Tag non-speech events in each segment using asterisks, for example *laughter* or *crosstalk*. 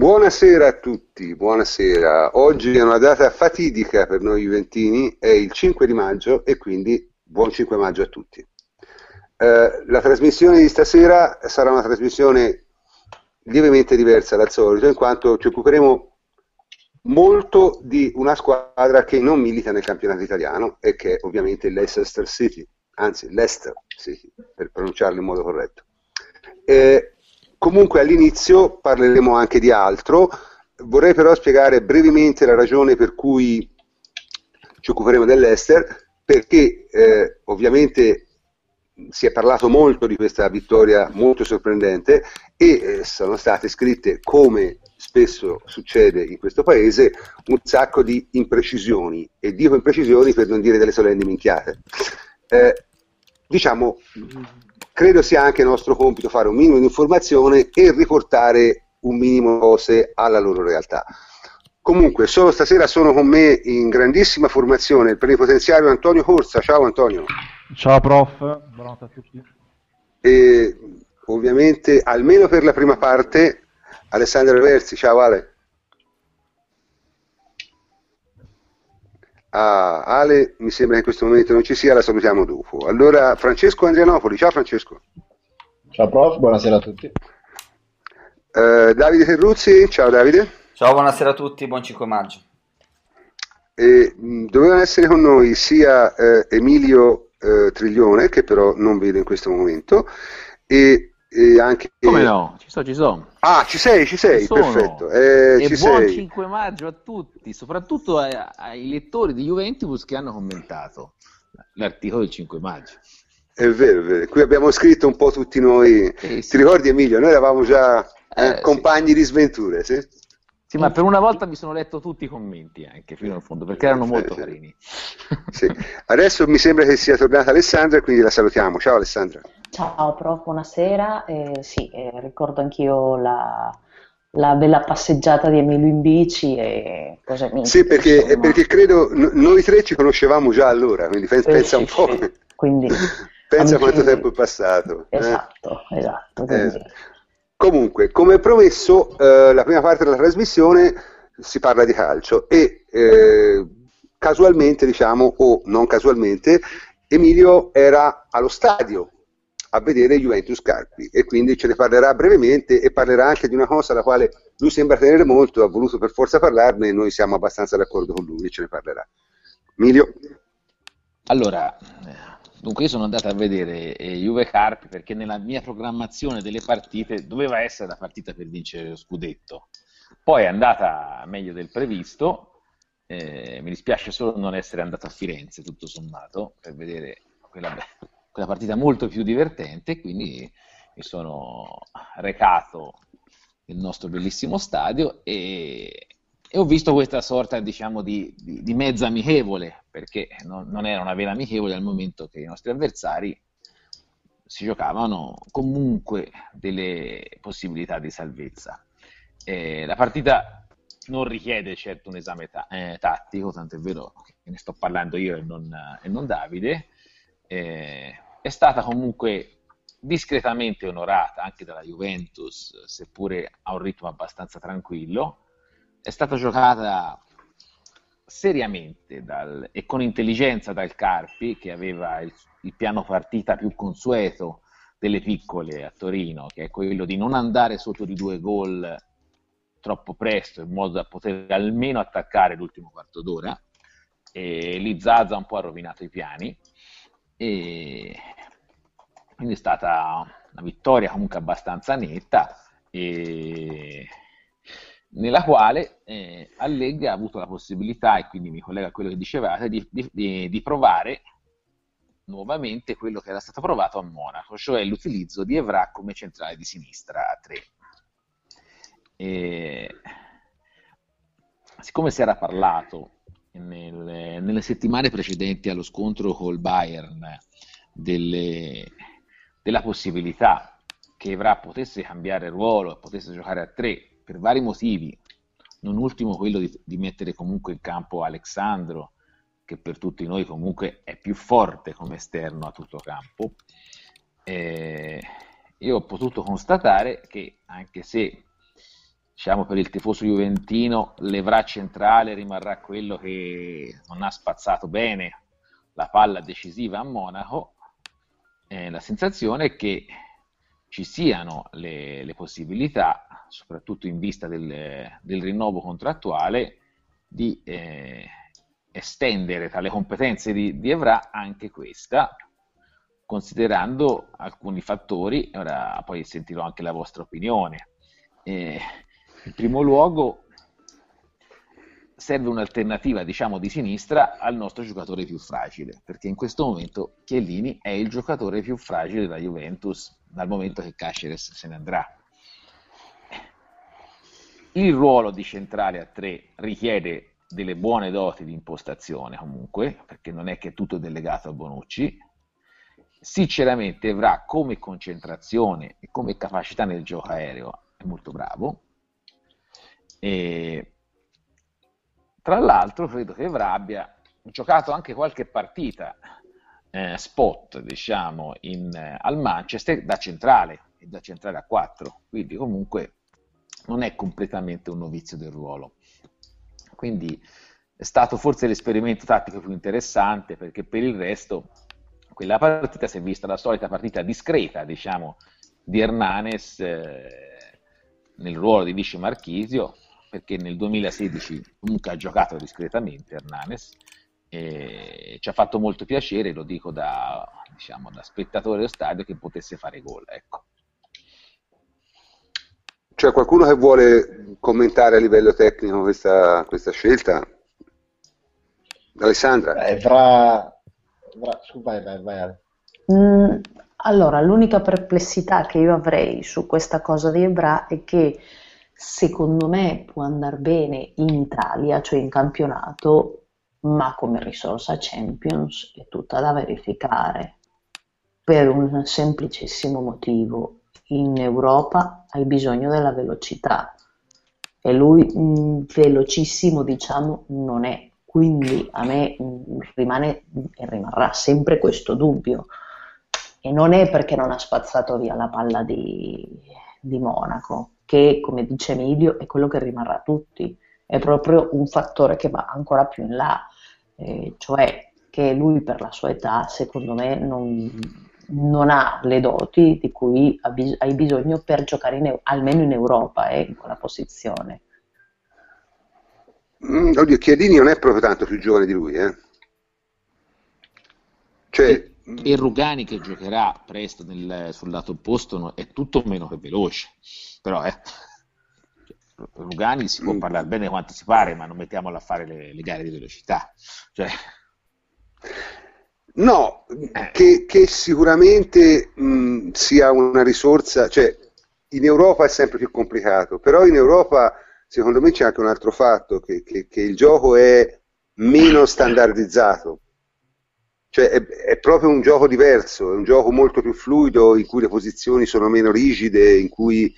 Buonasera a tutti, buonasera. Oggi è una data fatidica per noi Juventini, è il 5 di maggio e quindi buon 5 maggio a tutti. Eh, la trasmissione di stasera sarà una trasmissione lievemente diversa dal solito, in quanto ci occuperemo molto di una squadra che non milita nel campionato italiano e che è ovviamente Leicester City, anzi Leicester City, per pronunciarlo in modo corretto. Eh, Comunque all'inizio parleremo anche di altro, vorrei però spiegare brevemente la ragione per cui ci occuperemo dell'Ester, perché eh, ovviamente si è parlato molto di questa vittoria molto sorprendente e eh, sono state scritte, come spesso succede in questo paese, un sacco di imprecisioni, e dico imprecisioni per non dire delle solenni minchiate. Eh, diciamo, credo sia anche nostro compito fare un minimo di informazione e riportare un minimo cose alla loro realtà. Comunque, solo stasera sono con me in grandissima formazione il plenipotenziario Antonio Corsa. Ciao Antonio. Ciao prof, buonanotte a tutti. E ovviamente, almeno per la prima parte, Alessandro Versi. Ciao Ale. Ah, Ale mi sembra che in questo momento non ci sia, la salutiamo dopo. Allora, Francesco Andrianopoli, ciao Francesco. Ciao prof, buonasera a tutti. Uh, Davide Terruzzi, ciao Davide. Ciao, buonasera a tutti, buon 5 maggio. E, mh, dovevano essere con noi sia uh, Emilio uh, Triglione, che però non vedo in questo momento, e, e anche... Come no? Ci sono, ci sono. Ah, ci sei, ci sei, Ci perfetto. Eh, e ci buon sei. 5 maggio a tutti, soprattutto ai, ai lettori di Juventus che hanno commentato l'articolo del 5 maggio. È vero, è vero. Qui abbiamo scritto un po' tutti noi. Eh, sì. Ti ricordi Emilio? Noi eravamo già eh, Eh, sì. compagni di sventure, sì? Sì, ma per una volta mi sono letto tutti i commenti anche fino al fondo perché erano Sì, molto sì. carini. Sì. Adesso mi sembra che sia tornata Alessandra, quindi la salutiamo. Ciao Alessandra. Ciao prof, buonasera. Eh, sì, eh, ricordo anch'io la, la bella passeggiata di Emilio in bici e cose mie. Sì, perché, insomma. perché credo n- noi tre ci conoscevamo già allora, quindi pen- Sì, pensa sì, un po'. sì. Quindi, *laughs* pensa amici- quanto tempo è passato. eh. Esatto, esatto. Eh, Comunque, come promesso, eh, la prima parte della trasmissione si parla di calcio e eh, casualmente, diciamo, o non casualmente, Emilio era allo stadio a vedere Juventus Carpi e quindi ce ne parlerà brevemente e parlerà anche di una cosa alla quale lui sembra tenere molto, ha voluto per forza parlarne e noi siamo abbastanza d'accordo con lui e ce ne parlerà. Emilio? Allora, dunque io sono andato a vedere eh, Juve Carpi perché nella mia programmazione delle partite doveva essere la partita per vincere lo scudetto. Poi è andata meglio del previsto, eh, mi dispiace solo non essere andato a Firenze, tutto sommato, per vedere quella, be- quella partita molto più divertente, quindi mi sono recato nel nostro bellissimo stadio e, e ho visto questa sorta diciamo di, di, di mezza amichevole, perché non, non era una vera amichevole al momento che i nostri avversari si giocavano comunque delle possibilità di salvezza. Eh, la partita non richiede certo un esame ta- eh, tattico, tanto è vero che ne sto parlando io e non, e non Davide, eh, è stata comunque discretamente onorata anche dalla Juventus, seppure a un ritmo abbastanza tranquillo, è stata giocata seriamente dal- e con intelligenza dal Carpi, che aveva il, il piano partita più consueto delle piccole a Torino, che è quello di non andare sotto di due gol troppo presto, in modo da poter almeno attaccare l'ultimo quarto d'ora. E lì Zaza un po' ha rovinato i piani. E quindi è stata una vittoria comunque abbastanza netta. E nella quale eh, Allegri ha avuto la possibilità, e quindi mi collego a quello che dicevate, di, di- di- provare nuovamente quello che era stato provato a Monaco, cioè l'utilizzo di Evra come centrale di sinistra a 3. E, siccome si era parlato nel- nelle settimane precedenti allo scontro col Bayern delle- della possibilità che Evra potesse cambiare ruolo e potesse giocare a 3 per vari motivi, non ultimo quello di, di mettere comunque in campo Alexandro, che per tutti noi comunque è più forte come esterno a tutto campo, eh, io ho potuto constatare che anche se diciamo per il tifoso juventino l'Evra centrale rimarrà quello che non ha spazzato bene la palla decisiva a Monaco, eh, la sensazione è che ci siano le, le possibilità, soprattutto in vista del, del rinnovo contrattuale, di eh, estendere tra le competenze di, di Evra anche questa, considerando alcuni fattori, ora poi sentirò anche la vostra opinione. Eh, in primo luogo serve un'alternativa, diciamo, di sinistra al nostro giocatore più fragile, perché in questo momento Chiellini è il giocatore più fragile della Juventus dal momento che Caceres se ne andrà. Il ruolo di centrale a tre richiede delle buone doti di impostazione comunque, perché non è che è tutto delegato a Bonucci. Sinceramente avrà come concentrazione e come capacità nel gioco aereo è molto bravo, e, tra l'altro, credo che Evra abbia giocato anche qualche partita eh, spot, diciamo, in, eh, al Manchester da centrale, da centrale a 4, quindi comunque non è completamente un novizio del ruolo. Quindi è stato forse l'esperimento tattico più interessante perché per il resto quella partita si è vista la solita partita discreta, diciamo, di Hernanes eh, nel ruolo di vice Marchisio, perché nel 2016 comunque ha giocato discretamente Hernanes e ci ha fatto molto piacere, lo dico da, diciamo, da spettatore dello stadio, che potesse fare gol. Ecco. C'è qualcuno che vuole commentare a livello tecnico questa, questa scelta? Alessandra? Beh, Evra... Evra... Vai, vai, vai. Mm, allora, l'unica perplessità che io avrei su questa cosa di Ebra è che secondo me può andare bene in Italia, cioè in campionato, ma come risorsa Champions è tutta da verificare. Per un semplicissimo motivo. In Europa hai bisogno della velocità e lui mh, mm, velocissimo diciamo non è, quindi a me mh, mm, rimane e rimarrà sempre questo dubbio. E non è perché non ha spazzato via la palla di, di Monaco, che come dice Emilio è quello che rimarrà a tutti, è proprio un fattore che va ancora più in là, eh, cioè che lui per la sua età secondo me non, non ha le doti di cui hai bisogno per giocare in, almeno in Europa eh, in quella posizione. Mm, oddio, Chiedini non è proprio tanto più giovane di lui, eh? Cioè, e, e Rugani che giocherà presto nel, sul lato opposto è tutto meno che veloce però eh, Lugani si può mm. parlare bene quanto si pare, ma non mettiamolo a fare le, le gare di velocità. Cioè... No, eh. che, che, sicuramente mh, sia una risorsa, cioè in Europa è sempre più complicato, però in Europa secondo me c'è anche un altro fatto, che, che, che il gioco è meno standardizzato, cioè è, è, proprio un gioco diverso, è un gioco molto più fluido, in cui le posizioni sono meno rigide, in cui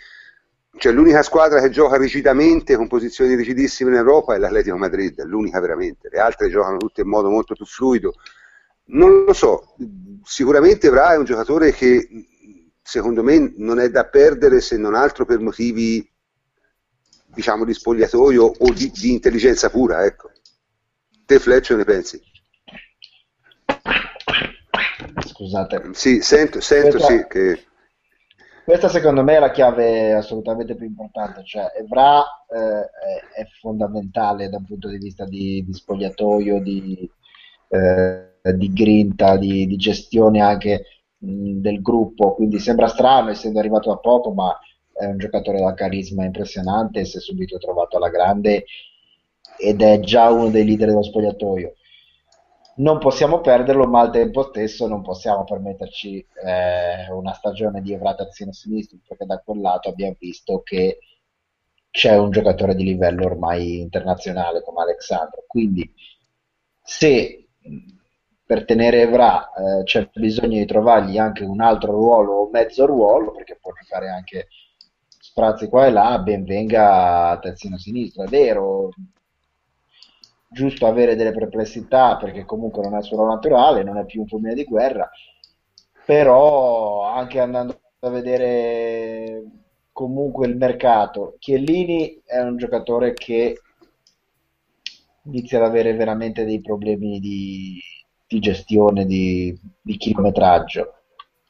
cioè, l'unica squadra che gioca rigidamente con posizioni rigidissime in Europa è l'Atletico Madrid, è l'unica veramente, le altre giocano tutte in modo molto più fluido. Non lo so, sicuramente Evra è un giocatore che secondo me non è da perdere se non altro per motivi diciamo di spogliatoio o di, di intelligenza pura, ecco. Te Fletcher ne pensi? Scusate. Sì, sento, sento Questa... sì che questa secondo me è la chiave assolutamente più importante, cioè Evra eh, è, fondamentale da un punto di vista di, di spogliatoio, di, eh, di grinta, di, di, gestione anche mh, del gruppo, quindi sembra strano essendo arrivato da poco, ma è un giocatore da carisma impressionante, si è subito trovato alla grande ed è già uno dei leader dello spogliatoio non possiamo perderlo, ma al tempo stesso non possiamo permetterci eh, una stagione di Evra terzino sinistro, perché da quel lato abbiamo visto che c'è un giocatore di livello ormai internazionale come Alexandro. Quindi, se per tenere Evra eh, c'è bisogno di trovargli anche un altro ruolo o mezzo ruolo, perché può giocare anche sprazzi qua e là, ben venga terzino sinistro. È vero, giusto avere delle perplessità perché comunque non è solo naturale, non è più un fulmine di guerra, però anche andando a vedere comunque il mercato. Chiellini è un giocatore che inizia ad avere veramente dei problemi di, di gestione di, di chilometraggio.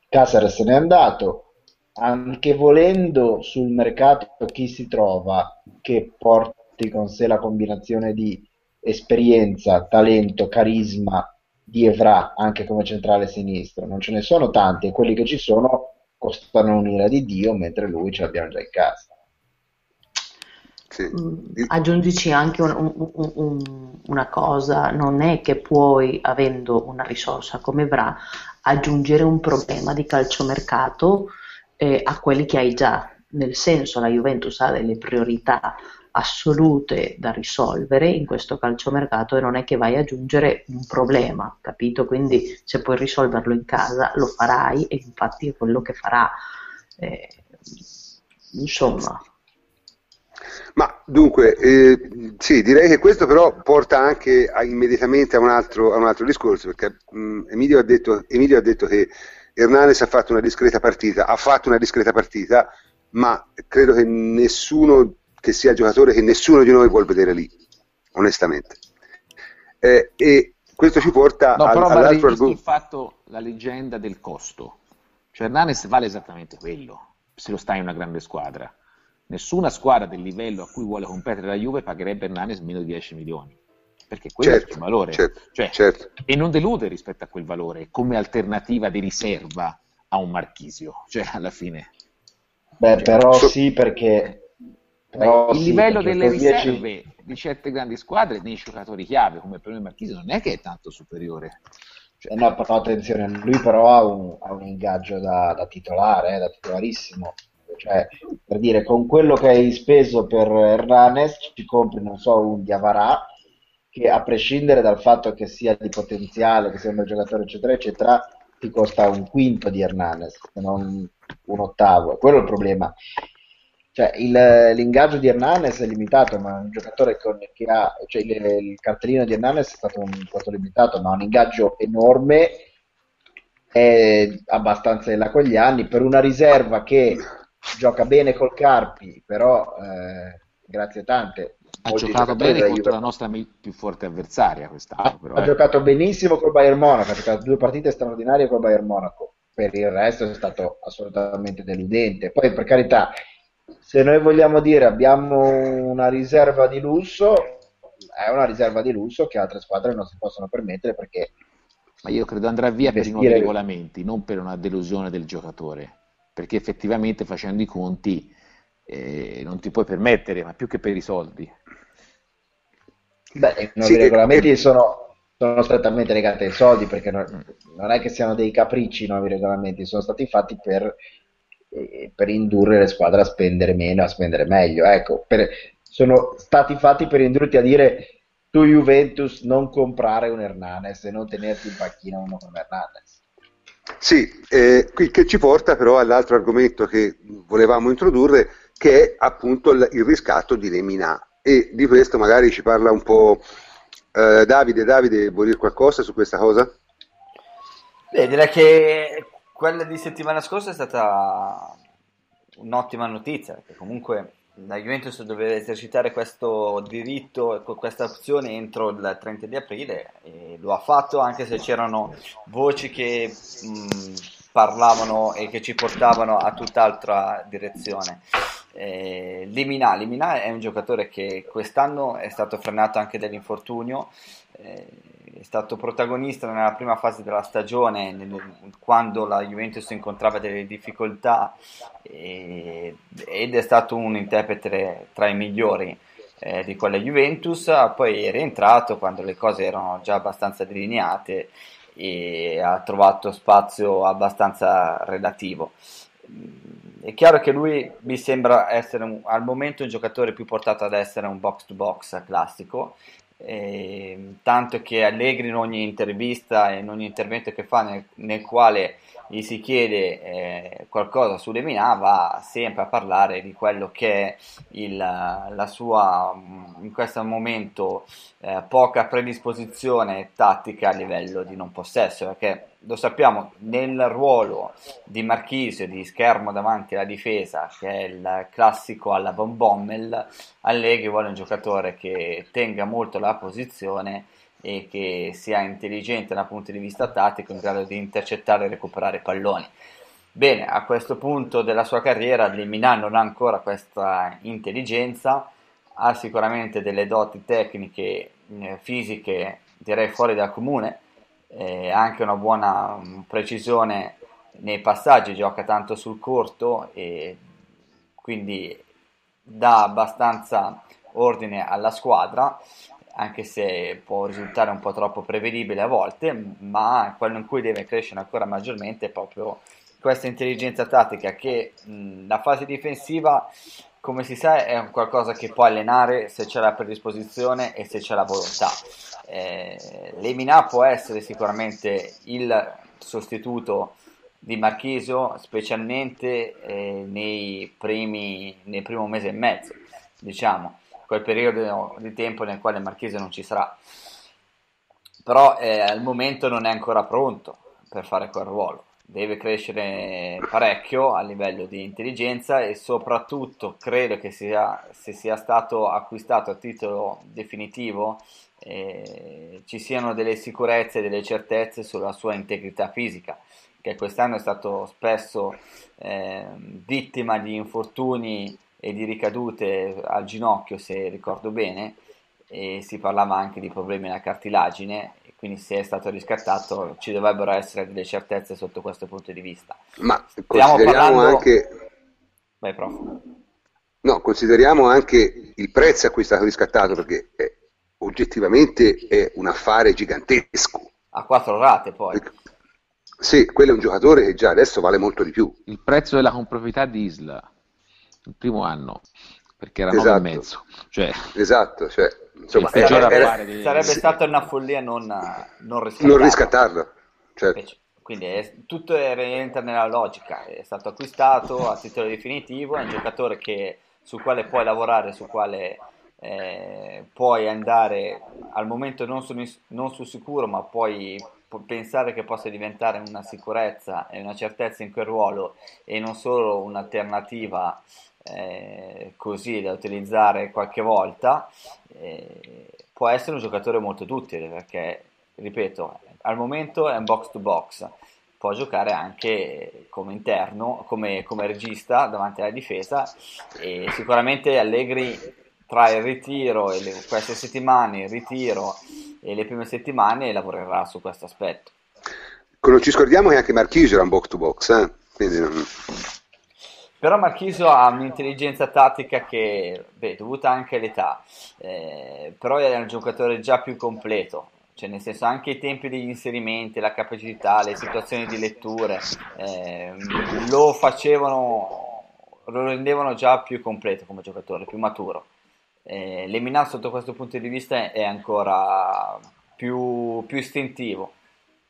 Caceres se n'è andato, anche volendo sul mercato chi si trova che porti con sé la combinazione di esperienza, talento, carisma di Evra anche come centrale sinistro. Non ce ne sono tanti e quelli che ci sono costano un'ira di Dio, mentre lui ce l'abbiamo già in casa. Sì. Mm, aggiungici anche un, un, un, una cosa, non è che puoi, avendo una risorsa come Vra, aggiungere un problema di calciomercato eh, a quelli che hai già, nel senso la Juventus ha delle priorità assolute da risolvere in questo calciomercato e non è che vai ad aggiungere un problema, capito? Quindi se puoi risolverlo in casa lo farai e infatti è quello che farà. Eh, insomma. Ma dunque, eh, sì, direi che questo però porta anche a, immediatamente a un, altro, a un, altro, discorso, perché mh, mm, Emilio, ha detto, Emilio ha detto che Hernanes ha fatto una discreta partita, ha fatto una discreta partita, ma credo che nessuno che sia il giocatore che nessuno di noi vuole vedere lì, onestamente. Eh, e questo ci porta no, al, però all'altro argomento. il fatto, la leggenda del costo. Cioè Hernanes vale esattamente quello, se lo sta in una grande squadra. Nessuna squadra del livello a cui vuole competere la Juve pagherebbe Hernanes meno di 10 milioni. Perché quello certo, è il valore. Certo, cioè, certo. E non delude rispetto a quel valore, come alternativa di riserva a un marchisio. Cioè, alla fine. Beh, però so, sì, perché però il sì, livello delle riserve ci... di certe grandi squadre nei giocatori chiave come per noi Marchisi non è che è tanto superiore. Cioè... No, però attenzione, lui però ha un, ha un ingaggio da, da titolare, eh, da titolarissimo. Cioè, per dire, con quello che hai speso per Hernanes ci compri, non so, un Diavarà che a prescindere dal fatto che sia di potenziale, che sia un bel giocatore, eccetera, eccetera, ti costa un quinto di Hernanes, se non un ottavo. Quello è il problema. Cioè, il, l'ingaggio di Hernanes è limitato, ma un giocatore con, che ha, cioè il, il, cartellino di Hernanes è stato un stato limitato, ma un ingaggio enorme, è abbastanza in là con gli anni, per una riserva che gioca bene col Carpi, però eh, grazie tante. Ha giocato bene contro la nostra più forte avversaria quest'anno. Però, ha eh. giocato benissimo col Bayern Monaco, ha giocato due partite straordinarie col Bayern Monaco, per il resto è stato assolutamente deludente. Poi per carità se noi vogliamo dire abbiamo una riserva di lusso, è una riserva di lusso che altre squadre non si possono permettere perché... Ma io credo andrà via investire... per i nuovi regolamenti, non per una delusione del giocatore, perché effettivamente facendo i conti eh, non ti puoi permettere, ma più che per i soldi. Beh, i nuovi sì, regolamenti che... sono, sono strettamente legati ai soldi perché non, non, è che siano dei capricci i nuovi regolamenti, sono stati fatti per per indurre le squadre a spendere meno, a spendere meglio. Ecco, per, sono stati fatti per indurti a dire tu Juventus non comprare un Hernanes e non tenerti in panchina uno come Hernanes. Sì, eh, qui che ci porta però all'altro argomento che volevamo introdurre, che è appunto il, il riscatto di Lemina. E di questo magari ci parla un po' eh, Davide. Davide, vuoi dire qualcosa su questa cosa? Beh, direi che quella di settimana scorsa è stata un'ottima notizia, perché comunque la Juventus doveva esercitare questo diritto, questa opzione entro il 30 di aprile e lo ha fatto anche se c'erano voci che mh, parlavano e che ci portavano a tutt'altra direzione. Eh, Limina, Limina è un giocatore che quest'anno è stato frenato anche dall'infortunio. Eh, è stato protagonista nella prima fase della stagione nel, quando la Juventus incontrava delle difficoltà e, ed è stato un interprete tra i migliori eh, di quella Juventus, poi è rientrato quando le cose erano già abbastanza delineate e ha trovato spazio abbastanza relativo. È chiaro che lui mi sembra essere un, al momento un giocatore più portato ad essere un box to box classico eh, tanto che Allegri in ogni intervista e in ogni intervento che fa nel, nel quale gli si chiede eh, qualcosa su Lemina va sempre a parlare di quello che è il, la sua in questo momento eh, poca predisposizione tattica a livello di non possesso perché lo sappiamo, nel ruolo di Marchisio, di schermo davanti alla difesa, che è il classico alla Von Bommel, Allegri vuole un giocatore che tenga molto la posizione e che sia intelligente dal punto di vista tattico, in grado di intercettare e recuperare palloni. Bene, a questo punto della sua carriera Lemina non ha ancora questa intelligenza, ha sicuramente delle doti tecniche, eh, fisiche, direi fuori dal comune, eh, anche una buona mm, precisione nei passaggi, gioca tanto sul corto e quindi dà abbastanza ordine alla squadra, anche se può risultare un po' troppo prevedibile a volte, ma quello in cui deve crescere ancora maggiormente è proprio questa intelligenza tattica che mh, mm, la fase difensiva come si sa è qualcosa che può allenare se c'è la predisposizione e se c'è la volontà eh, Lemina può essere sicuramente il sostituto di Marchisio, specialmente eh, nei primi, nel primo mese e mezzo, diciamo, quel periodo di tempo nel quale Marchisio non ci sarà. Però eh, al momento non è ancora pronto per fare quel ruolo deve crescere parecchio a livello di intelligenza e soprattutto credo che sia, se sia stato acquistato a titolo definitivo eh, ci siano delle sicurezze e delle certezze sulla sua integrità fisica che quest'anno è stato spesso eh, vittima di infortuni e di ricadute al ginocchio se ricordo bene e si parlava anche di problemi alla cartilagine quindi se è stato riscattato ci dovrebbero essere delle certezze sotto questo punto di vista. Ma Stiamo consideriamo parlando... anche... Vai, prof. No, consideriamo anche il prezzo a cui è stato riscattato perché è, oggettivamente è un affare gigantesco. A quattro rate poi. Sì, quello è un giocatore che già adesso vale molto di più. Il prezzo della comproprietà di Isla, il primo anno, perché era esatto. 9,5. Cioè... Esatto, cioè insomma, sarebbe, era, di... sarebbe sì. stata una follia non, non riscattarlo. Non riscattarlo certo. Quindi è, tutto rientra nella logica, è stato acquistato a titolo definitivo, è un giocatore che, sul quale puoi lavorare, sul quale eh, puoi andare al momento non, su, non sul sicuro, ma puoi pensare che possa diventare una sicurezza e una certezza in quel ruolo e non solo un'alternativa eh, così da utilizzare qualche volta, eh, può essere un giocatore molto utile perché, ripeto, al momento è un box to box, può giocare anche come interno, come, come regista davanti alla difesa e sicuramente Allegri tra il ritiro e le, queste settimane, il ritiro e le prime settimane lavorerà su questo aspetto. Non ci scordiamo che anche Marchisio era un box to box, eh? quindi non... Però Marchisio ha un'intelligenza tattica che, beh, dovuta anche all'età, eh, però è un giocatore già più completo, cioè nel senso anche i tempi degli inserimenti, la capacità, le situazioni di letture, eh, lo facevano, lo rendevano già più completo come giocatore, più maturo. Eh, Lemina sotto questo punto di vista è ancora più, più istintivo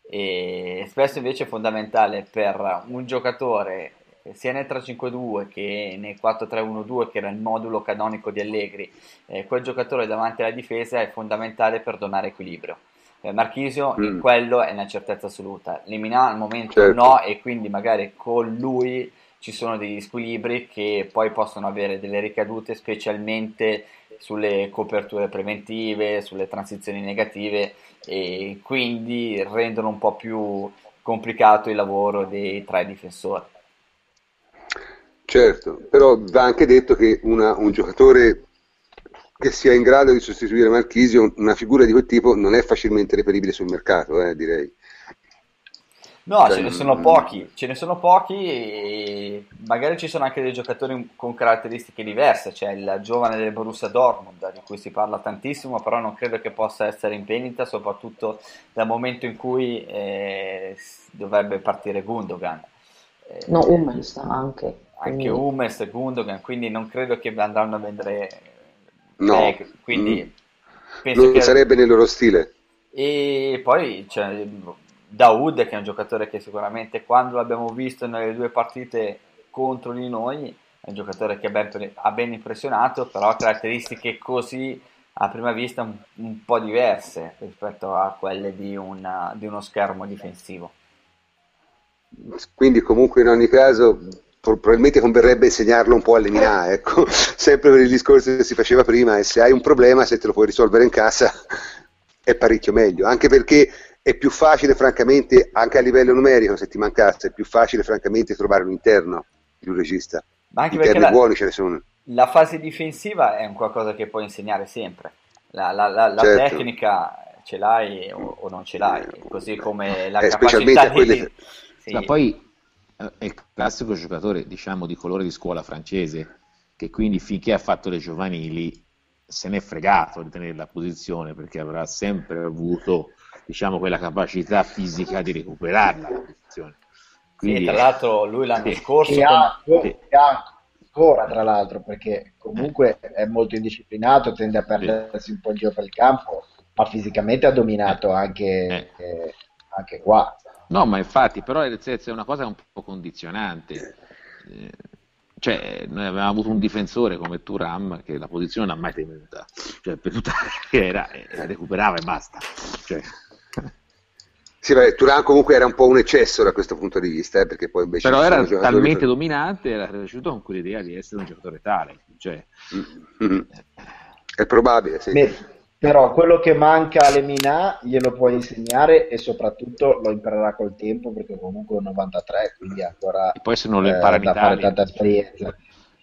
e spesso invece è fondamentale per un giocatore sia nel 3-5-2 che nel 4-3-1-2 che era il modulo canonico di Allegri eh, quel giocatore davanti alla difesa è fondamentale per donare equilibrio eh, Marchisio mm. in quello è una certezza assoluta Lemina al momento certo. no e quindi magari con lui ci sono degli squilibri che poi possono avere delle ricadute specialmente sulle coperture preventive, sulle transizioni negative e quindi rendono un po' più complicato il lavoro dei tre difensori. Certo, però va anche detto che una, un giocatore che sia in grado di sostituire Marchisio, una figura di quel tipo non è facilmente reperibile sul mercato, eh, direi. No, cioè, ce ne sono pochi, ce ne sono pochi e magari ci sono anche dei giocatori con caratteristiche diverse, c'è il giovane del Borussia Dortmund di cui si parla tantissimo, però non credo che possa essere in vendita, soprattutto dal momento in cui eh, dovrebbe partire Gundogan. Eh, no, Hummels anche anche mm. Hummels e Gundogan, quindi non credo che andranno a vendere no. Back, quindi mm. non che... sarebbe nel loro stile. E poi c'è Daoud che è un giocatore che sicuramente quando l'abbiamo visto nelle due partite contro di noi è un giocatore che ha ben, ha ben impressionato, però ha caratteristiche così a prima vista un, un po' diverse rispetto a quelle di, una, di uno schermo difensivo. quindi comunque in ogni caso probabilmente converrebbe insegnarlo un po' alle Lemina, ecco, *laughs* sempre per il discorso che si faceva prima, e se hai un problema, se te lo puoi risolvere in casa, *laughs* è parecchio meglio, anche perché è più facile, francamente, anche a livello numerico, se ti mancasse, è più facile, francamente, trovare un interno di un regista. Ma anche Interni perché la, buoni ce ne sono. la fase difensiva è un qualcosa che puoi insegnare sempre. La, la- la- la Certo. tecnica ce l'hai o, o non ce l'hai, così come la Eh, capacità di... quelle- Sì. Ma poi eh, è il classico giocatore, diciamo, di colore di scuola francese, che quindi finché ha fatto le giovanili se n'è fregato di tenere la posizione perché avrà sempre avuto, diciamo, quella capacità fisica di recuperarla la posizione. Sì, Quindi, tra l'altro lui l'anno Sì. scorso... con- ha, Sì. ha ancora tra l'altro perché comunque è molto indisciplinato tende a perdersi un po' in giro per il campo ma fisicamente ha dominato anche, Eh. eh, anche qua No, ma infatti, però è una cosa un po' condizionante. Eh, Cioè, noi avevamo avuto un difensore come Turam che la posizione non ha mai tenuta, cioè per tutta la carriera eh, recuperava e basta. Cioè, Sì, beh, Turan comunque era un po' un eccesso da questo punto di vista, eh, perché poi invece però era talmente per- dominante, era cresciuto con quell'idea di essere un giocatore tale. Cioè, Mm, mm. È probabile, sì. Beh, però quello che manca a Lemina glielo puoi insegnare e soprattutto lo imparerà col tempo perché comunque è un 93 quindi ancora e poi se non lo eh, impara in da fare tanta esperienza.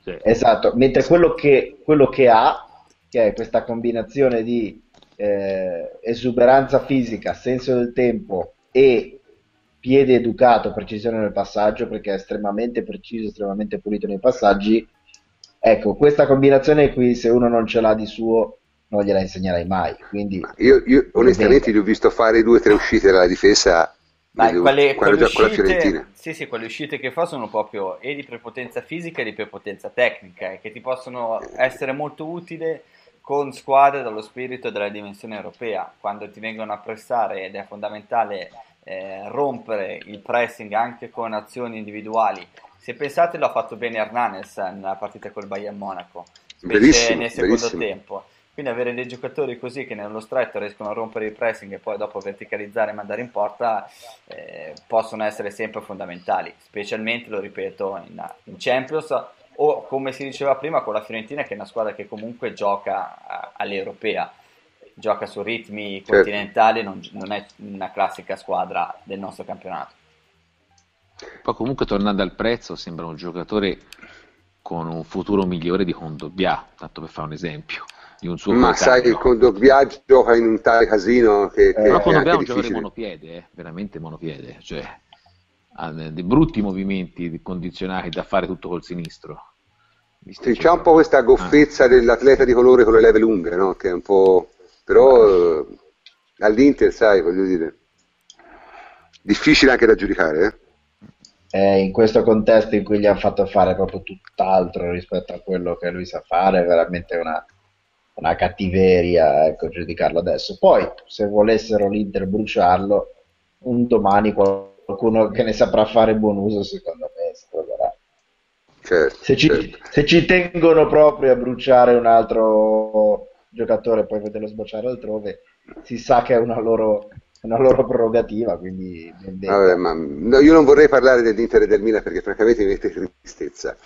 Cioè, Esatto, mentre quello che, quello che ha, che è questa combinazione di eh, esuberanza fisica, senso del tempo e piede educato, precisione nel passaggio, perché è estremamente preciso, estremamente pulito nei passaggi, ecco, questa combinazione qui se uno non ce l'ha di suo non gliela insegnerai mai, quindi Io, io onestamente gli ho visto fare due o tre uscite dalla difesa Dai, nelle- quelle, con la uscite, Fiorentina. sì, sì, quelle uscite che fa sono proprio e di prepotenza fisica e di prepotenza tecnica, e che ti possono essere molto utili con squadre dallo spirito e dalla dimensione europea, quando ti vengono a pressare ed è fondamentale eh, rompere il pressing anche con azioni individuali. Se pensate l'ha fatto bene Hernanes nella partita col Bayern Monaco, specie Bellissimo, nel secondo bellissimo. tempo. Quindi avere dei giocatori così che nello stretto riescono a rompere il pressing e poi dopo verticalizzare e mandare in porta eh, possono essere sempre fondamentali, specialmente, lo ripeto, in, in Champions o come si diceva prima con la Fiorentina che è una squadra che comunque gioca a- all'europea, gioca su ritmi Certo. continentali, non, non è una classica squadra del nostro campionato. Poi comunque tornando al prezzo, sembra un giocatore con un futuro migliore di Condogbia, tanto per fare un esempio, di un suo Ma sai che coetaneo. il Condogbia gioca in un tale casino che, che Eh, Però è Condogbia è un monopiede, eh, veramente monopiede, cioè ha de- dei brutti movimenti condizionati da fare tutto col sinistro. Sì, che- c'ha un po' questa goffezza dell'atleta di colore con le leve lunghe, no? Che è un po'... però eh, all'Inter, sai, voglio dire, difficile anche da giudicare, eh? eh, in questo contesto in cui gli hanno fatto fare proprio tutt'altro rispetto a quello che lui sa fare, è veramente una, una cattiveria ecco, giudicarlo adesso. Poi, se volessero l'Inter bruciarlo, un domani qualcuno che ne saprà fare buon uso, secondo me, si troverà. Certo, Se ci, certo. se ci tengono proprio a bruciare un altro giocatore e poi vederlo sbocciare altrove, si sa che è una loro, una loro prerogativa, quindi. Vabbè, ma no, io non vorrei parlare dell'Inter e del Milan perché francamente mi mette tristezza.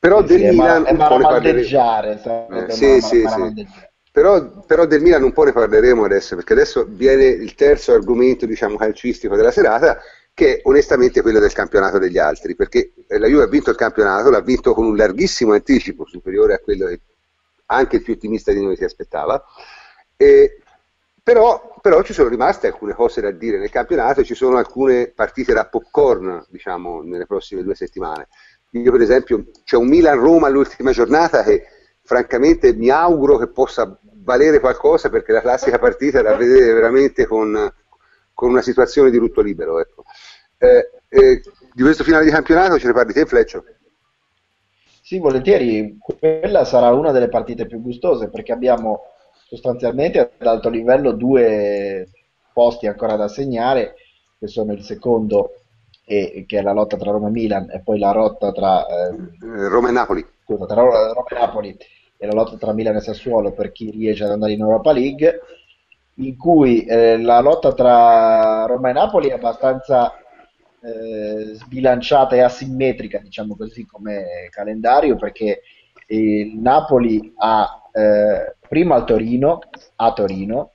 Però del Milan un po' ne parleremo. Eh, sì, sì, sì. Però, però del Milan un po' ne parleremo adesso, perché adesso viene il terzo argomento, diciamo, calcistico della serata, che è onestamente quello del campionato degli altri, perché eh, la Juve ha vinto il campionato, l'ha vinto con un larghissimo anticipo, superiore a quello che anche il più ottimista di noi si aspettava, e- però, però ci sono rimaste alcune cose da dire nel campionato e ci sono alcune partite da popcorn, diciamo, nelle prossime due settimane. Io per esempio c'è un Milan-Roma all'ultima giornata che francamente mi auguro che possa valere qualcosa perché è la classica partita da vedere veramente con, con una situazione di lutto libero. Ecco. Eh, eh, di questo finale di campionato ce ne parli te, Fleccio? Sì, volentieri, quella sarà una delle partite più gustose perché abbiamo sostanzialmente ad alto livello due posti ancora da segnare, che sono il secondo, e, che è la lotta tra Roma e Milan, e poi la lotta tra, eh, Roma e Napoli. scusa, tra Roma Roma e Napoli e la lotta tra Milan e Sassuolo per chi riesce ad andare in Europa League, in cui eh, la lotta tra Roma e Napoli è abbastanza eh, sbilanciata e asimmetrica, diciamo così, come calendario, perché il Napoli ha eh, prima il Torino, a Torino,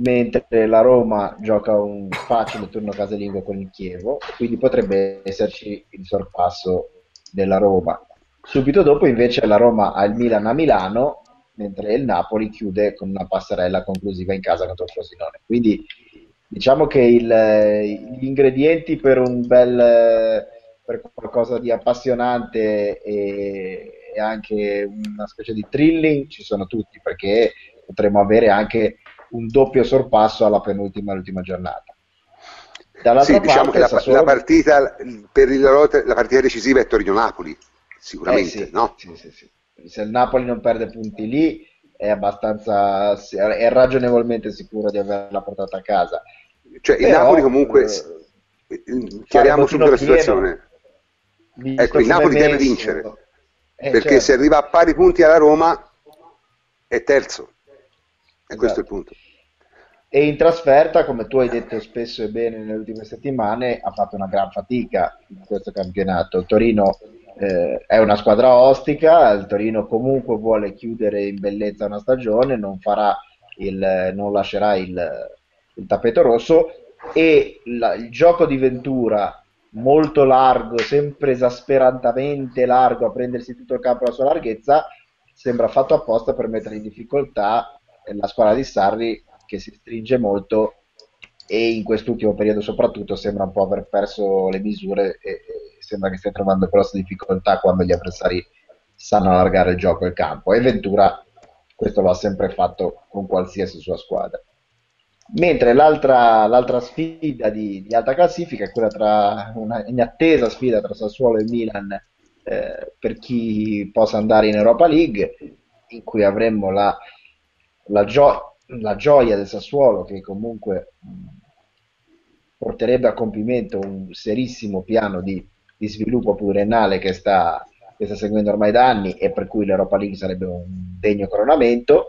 mentre la Roma gioca un facile turno casalingo con il Chievo, quindi potrebbe esserci il sorpasso della Roma. Subito dopo invece la Roma ha il Milan a Milano, mentre il Napoli chiude con una passerella conclusiva in casa contro il Frosinone. Quindi diciamo che il, gli ingredienti per un bel per qualcosa di appassionante e, e anche una specie di thrilling ci sono tutti perché potremmo avere anche un doppio sorpasso alla penultima e ultima giornata. Dall'altra sì, diciamo che la, Sassuolo... la, partita per il, la partita decisiva è Torino-Napoli, sicuramente, eh sì, no? Sì, sì, sì. Se il Napoli non perde punti lì è abbastanza è ragionevolmente sicuro di averla portata a casa. Cioè il Però, Napoli comunque eh, chiariamo subito la situazione. Ecco, il Napoli deve vincere. Eh, perché certo. se arriva a pari punti alla Roma è terzo. E questo è il esatto. punto. E in trasferta, come tu hai detto spesso e bene nelle ultime settimane, ha fatto una gran fatica in questo campionato. Il Torino eh, è una squadra ostica, il Torino comunque vuole chiudere in bellezza una stagione, non, il, non lascerà il, il, tappeto rosso e la, il gioco di Ventura molto largo, sempre esasperantemente largo a prendersi tutto il campo alla sua larghezza, sembra fatto apposta per mettere in difficoltà la squadra di Sarri che si stringe molto e in quest'ultimo periodo soprattutto sembra un po' aver perso le misure e, e sembra che stia trovando grosse difficoltà quando gli avversari sanno allargare il gioco e il campo e Ventura questo lo ha sempre fatto con qualsiasi sua squadra. Mentre l'altra, l'altra sfida di, di, alta classifica è quella tra una inattesa sfida tra Sassuolo e Milan eh, per chi possa andare in Europa League, in cui avremmo la la, gio- la gioia del Sassuolo che comunque porterebbe a compimento un serissimo piano di, di sviluppo pluriennale che sta, che sta, seguendo ormai da anni e per cui l'Europa League sarebbe un degno coronamento,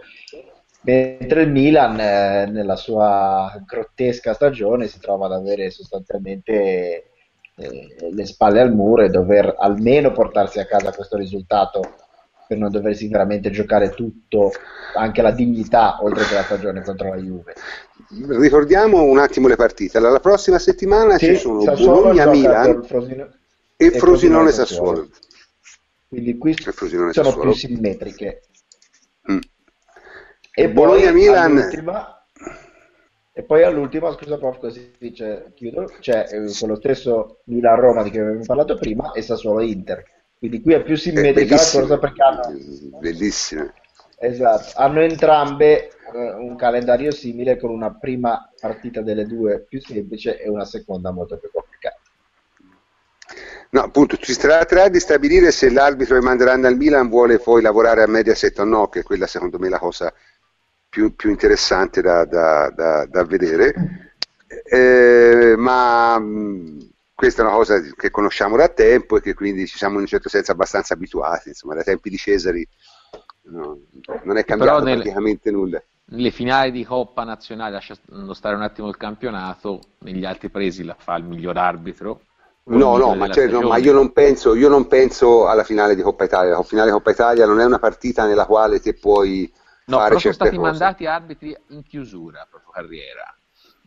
mentre il Milan eh, nella sua grottesca stagione si trova ad avere sostanzialmente eh, le spalle al muro e dover almeno portarsi a casa questo risultato per non doversi veramente giocare tutto, anche la dignità oltre che la stagione contro la Juve. Ricordiamo un attimo le partite. La prossima settimana sì, ci sono Bologna-Milan e Frosinone Sassuolo. Quindi qui sono Sassuolo. più simmetriche. Mm. E Bologna-Milan e poi all'ultima, scusa prof, così dice, chiudo, c'è eh, quello stesso Milan-Roma di cui avevamo parlato prima e Sassuolo-Inter quindi qui è più simmetrica la cosa perché hanno... Bellissime. Esatto, hanno entrambe eh, un calendario simile con una prima partita delle due più semplice e una seconda molto più complicata. No, appunto, ci tratterà di stabilire se l'arbitro che manderanno al Milan vuole poi lavorare a Mediaset o no, che è quella secondo me la cosa più, più interessante da, da, da, da vedere. Eh, ma questa è una cosa che conosciamo da tempo e che quindi ci siamo in un certo senso abbastanza abituati, insomma, dai tempi di Cesari no, non è cambiato nel, praticamente nulla. Nelle finali di Coppa Nazionale, lasciando stare un attimo il campionato, negli altri paesi la fa il miglior arbitro. No, no ma, cioè, no, ma, io, non penso, io non penso alla finale di Coppa Italia. La finale di Coppa Italia non è una partita nella quale te puoi no, fare certe cose. sono stati mandati arbitri in chiusura la propria carriera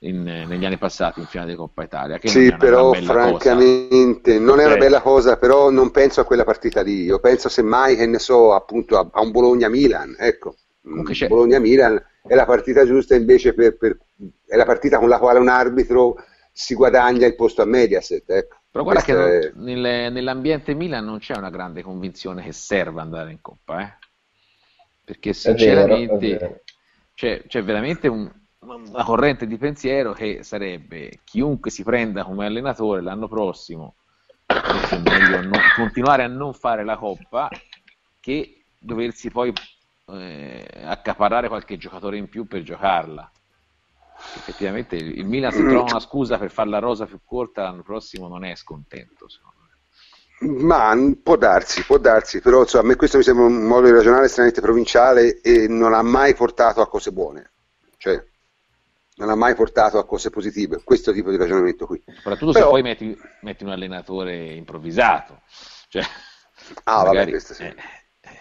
in, negli anni passati in finale di Coppa Italia. Che sì, però francamente cosa. non è una bella cosa, però non penso a quella partita lì. Io penso semmai che ne so appunto a, a un Bologna-Milan, ecco. Bologna-Milan è la partita giusta invece per, per, è la partita con la quale un arbitro si guadagna il posto a Mediaset. Ecco. Però guarda Questa che è... nel, nell'ambiente Milan non c'è una grande convinzione che serva andare in Coppa, eh? perché sinceramente vero, vero. C'è, c'è veramente un, una corrente di pensiero che sarebbe chiunque si prenda come allenatore l'anno prossimo è meglio non, continuare a non fare la coppa che doversi poi eh, accaparrare qualche giocatore in più per giocarla. Effettivamente il Milan se trova una scusa per fare la rosa più corta l'anno prossimo non è scontento ma può darsi, può darsi, però insomma, a me questo mi sembra un modo di ragionare estremamente provinciale e non ha mai portato a cose buone. Non ha mai portato a cose positive, questo tipo di ragionamento qui. Soprattutto Però- se poi metti, metti un allenatore improvvisato. Cioè, Ah, vabbè, magari- questo sì. eh,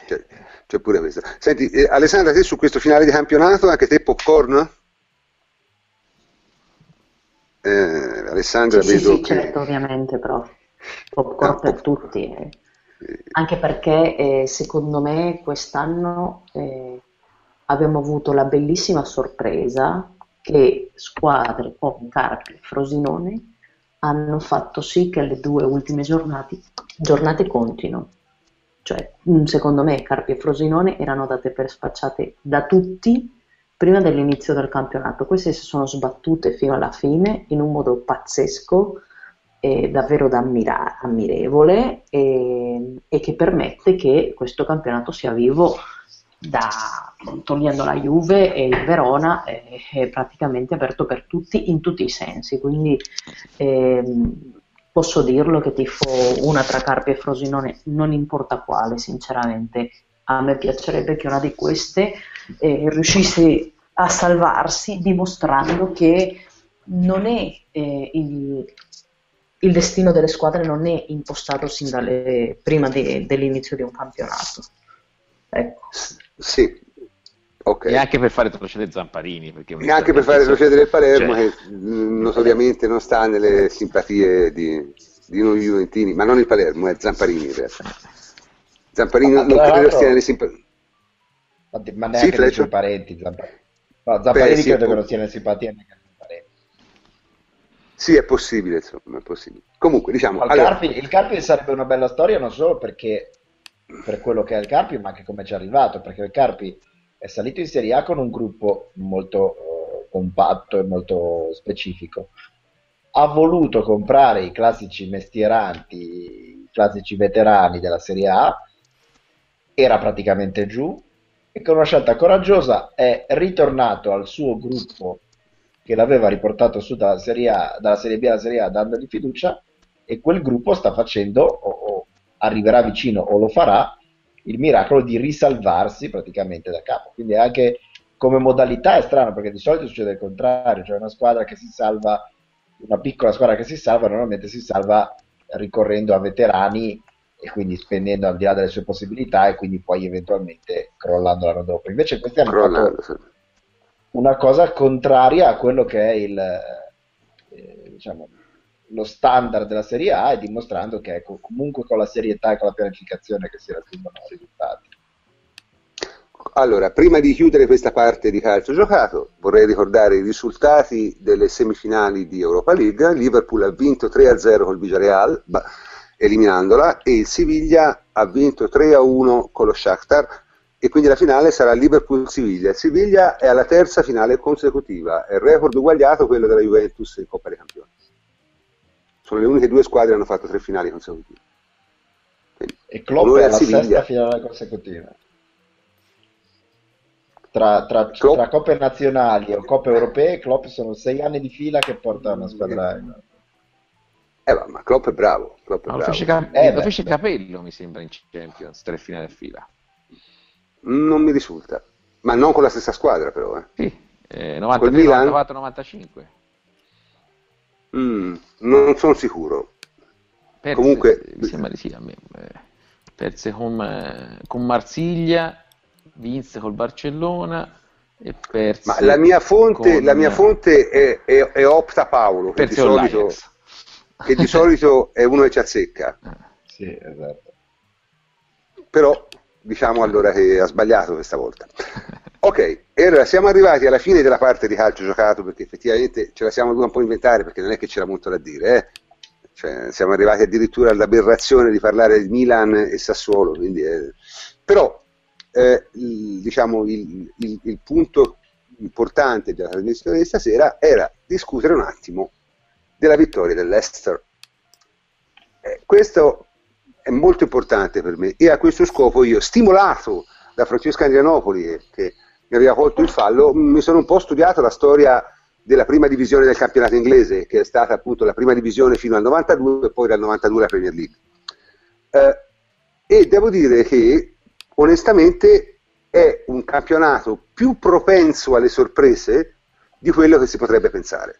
C'è, c'è pure questo. Senti, eh, Alessandra, te su questo finale di campionato, anche te popcorn? Eh, Alessandra, Sì, sì, vedo sì, che... certo, ovviamente, però popcorn Ah, per popcorn. tutti. eh. eh, Anche perché eh, secondo me quest'anno eh, abbiamo avuto la bellissima sorpresa che squadre come Carpi e Frosinone hanno fatto sì che le due ultime giornate, giornate contino. Cioè, mm, secondo me Carpi e Frosinone erano date per spacciate da tutti prima dell'inizio del campionato. Queste si sono sbattute fino alla fine in un modo pazzesco e davvero da ammira- ammirevole e, e che permette che questo campionato sia vivo da, togliendo la Juve e il Verona è, è praticamente aperto per tutti in tutti i sensi quindi ehm, posso dirlo che tifo una tra Carpi e Frosinone non importa quale sinceramente a me piacerebbe che una di queste eh, riuscisse a salvarsi dimostrando che non è eh, il, il destino delle squadre non è impostato sin dalle, prima de- dell'inizio di un campionato. Ecco. sì, ok. E anche per fare retrocedere Zamparini. Perché E anche per fare retrocedere il Palermo, Cioè, che mh, notoriamente non sta nelle simpatie di, di noi Juventini, ma non il Palermo, è Zamparini in realtà. Zamparini Ma non credo stia nelle simpatie. Ma, ma neanche suoi parenti. Zamparini, no, Zamparini Beh, sì, credo che non sia nelle simpatie neanche dei parenti. Sì, è possibile, insomma, è possibile. Comunque, diciamo, il, allora, Carpi, il Carpi sarebbe una bella storia non solo perché per quello che è il Carpi, ma anche come ci è arrivato, perché il Carpi è salito in Serie A con un gruppo molto eh, compatto e molto specifico. Ha voluto comprare i classici mestieranti, i classici veterani della Serie A, era praticamente giù. E con una scelta coraggiosa è ritornato al suo gruppo che l'aveva riportato su dalla Serie, A, dalla Serie B alla Serie A dandogli fiducia. E quel gruppo sta facendo o, o arriverà vicino o lo farà il miracolo di risalvarsi praticamente da capo. Quindi anche come modalità è strano perché di solito succede il contrario, cioè una squadra che si salva, una piccola squadra che si salva normalmente si salva ricorrendo a veterani e quindi spendendo al di là delle sue possibilità e quindi poi eventualmente crollando l'anno dopo. Invece questi hanno crollando, fatto sì. una cosa contraria a quello che è il, eh, diciamo, lo standard della Serie A e dimostrando che ecco, comunque con la serietà e con la pianificazione che si raggiungono risultati. Allora, prima di chiudere questa parte di calcio giocato, vorrei ricordare i risultati delle semifinali di Europa League. Liverpool ha vinto 3-0 col Villarreal, eliminandola, e il Siviglia ha vinto 3-1 con lo Shakhtar, e quindi la finale sarà Liverpool-Siviglia. Il Siviglia è alla terza finale consecutiva, è il record uguagliato quello della Juventus in Coppa dei Campioni. Sono le uniche due squadre che hanno fatto tre finali consecutive. Quindi, E Klopp è alla Siviglia. sesta finale consecutiva. Tra, tra, Klopp- tra coppe nazionali o coppe europee, Klopp sono sei anni di fila che porta una squadra in- Eh, ma- Klopp è bravo. Klopp è ma lo, bravo. fece, Cap- Eh, lo fece. Capello, mi sembra, in Champions, tre finali a fila. Non mi risulta, ma non con la stessa squadra però. Eh. Sì, eh, Col 93, Milan? 94, 95. Mm, non sono sicuro. Perse, Comunque- mi sembra di sì a me. eh, Perse con, eh, con Marsiglia, vinse col Barcellona e perse Ma la mia fonte, con- la mia fonte è, è- è Opta Paolo, che di, solito, *laughs* che di solito è uno che ci azzecca. Sì, esatto. Però diciamo allora che ha sbagliato questa volta. *laughs* Ok, e allora siamo arrivati alla fine della parte di calcio giocato perché effettivamente ce la siamo dovuta un po' inventare perché non è che c'era molto da dire, eh. Cioè, siamo arrivati addirittura all'aberrazione di parlare di Milan e Sassuolo, quindi, eh, però eh, il, diciamo, il, il- il punto importante della trasmissione di stasera era discutere un attimo della vittoria dell'Ester. Eh, questo è molto importante per me e a questo scopo io, stimolato da Francesco Andrianopoli eh, che mi aveva colto il fallo, mi sono un po' studiato la storia della prima divisione del campionato inglese, che è stata appunto la prima divisione fino al 92 e poi dal 92 la Premier League. Eh, e devo dire che onestamente è un campionato più propenso alle sorprese di quello che si potrebbe pensare.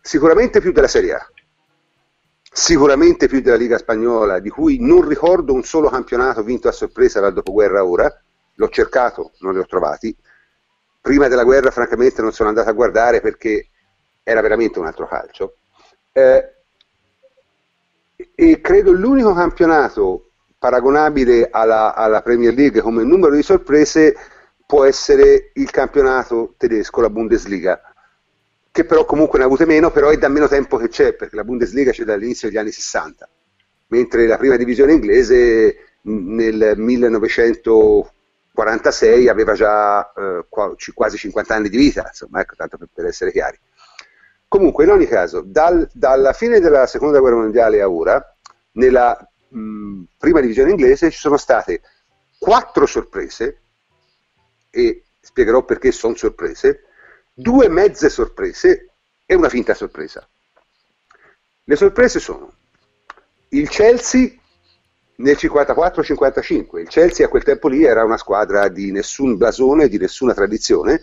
Sicuramente più della Serie A, sicuramente più della Liga Spagnola, di cui non ricordo un solo campionato vinto a sorpresa dal dopoguerra ora, l'ho cercato, non li ho trovati. Prima della guerra, francamente, non sono andato a guardare perché era veramente un altro calcio. Eh, e credo l'unico campionato paragonabile alla, alla, Premier League come numero di sorprese può essere il campionato tedesco, la Bundesliga, che però comunque ne ha avute meno, però è da meno tempo che c'è, perché la Bundesliga c'è dall'inizio degli anni 60, mentre la prima divisione inglese nel 1946 aveva già eh, quasi 50 anni di vita, insomma, ecco, tanto per, per essere chiari. Comunque, in ogni caso, dal, dalla fine della seconda guerra mondiale a ora, nella mh, prima divisione inglese ci sono state quattro sorprese, e spiegherò perché sono sorprese, due mezze sorprese e una finta sorpresa. Le sorprese sono il Chelsea nel 54-55. Il Chelsea a quel tempo lì era una squadra di nessun blasone, di nessuna tradizione,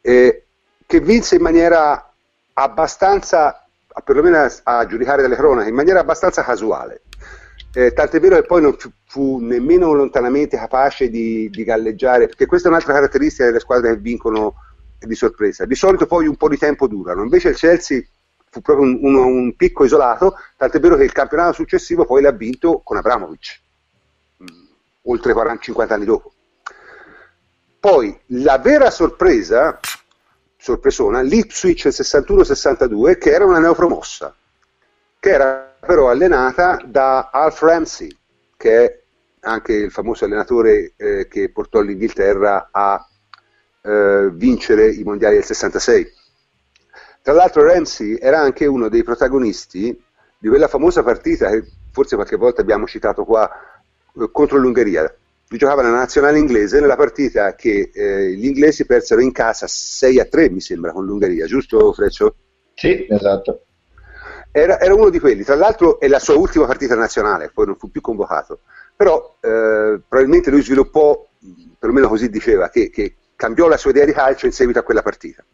eh, che vinse in maniera abbastanza, perlomeno a, a giudicare dalle cronache, in maniera abbastanza casuale. Eh, tant'è vero che poi non fu, nemmeno lontanamente capace di, di, galleggiare, perché questa è un'altra caratteristica delle squadre che vincono di sorpresa. Di solito poi un po' di tempo durano, invece il Chelsea fu proprio un, un, un picco isolato, tant'è vero che il campionato successivo poi l'ha vinto con Abramovic, mh, mm, oltre 40-50 anni dopo. Poi la vera sorpresa sorpresona, l'Ipswich 61-62 che era una neopromossa, che era però allenata da Alf Ramsey, che è anche il famoso allenatore eh, che portò l'Inghilterra a eh, vincere i mondiali del 66. Tra l'altro Ramsey era anche uno dei protagonisti di quella famosa partita che forse qualche volta abbiamo citato qua eh, contro l'Ungheria, giocava nella nazionale inglese nella partita che eh, gli inglesi persero in casa 6 a 3 mi sembra con l'Ungheria, giusto Freccio? Sì, esatto. Era, era, uno di quelli, tra l'altro è la sua ultima partita nazionale, poi non fu più convocato, però eh, probabilmente lui sviluppò, perlomeno così diceva, che, che cambiò la sua idea di calcio in seguito a quella partita.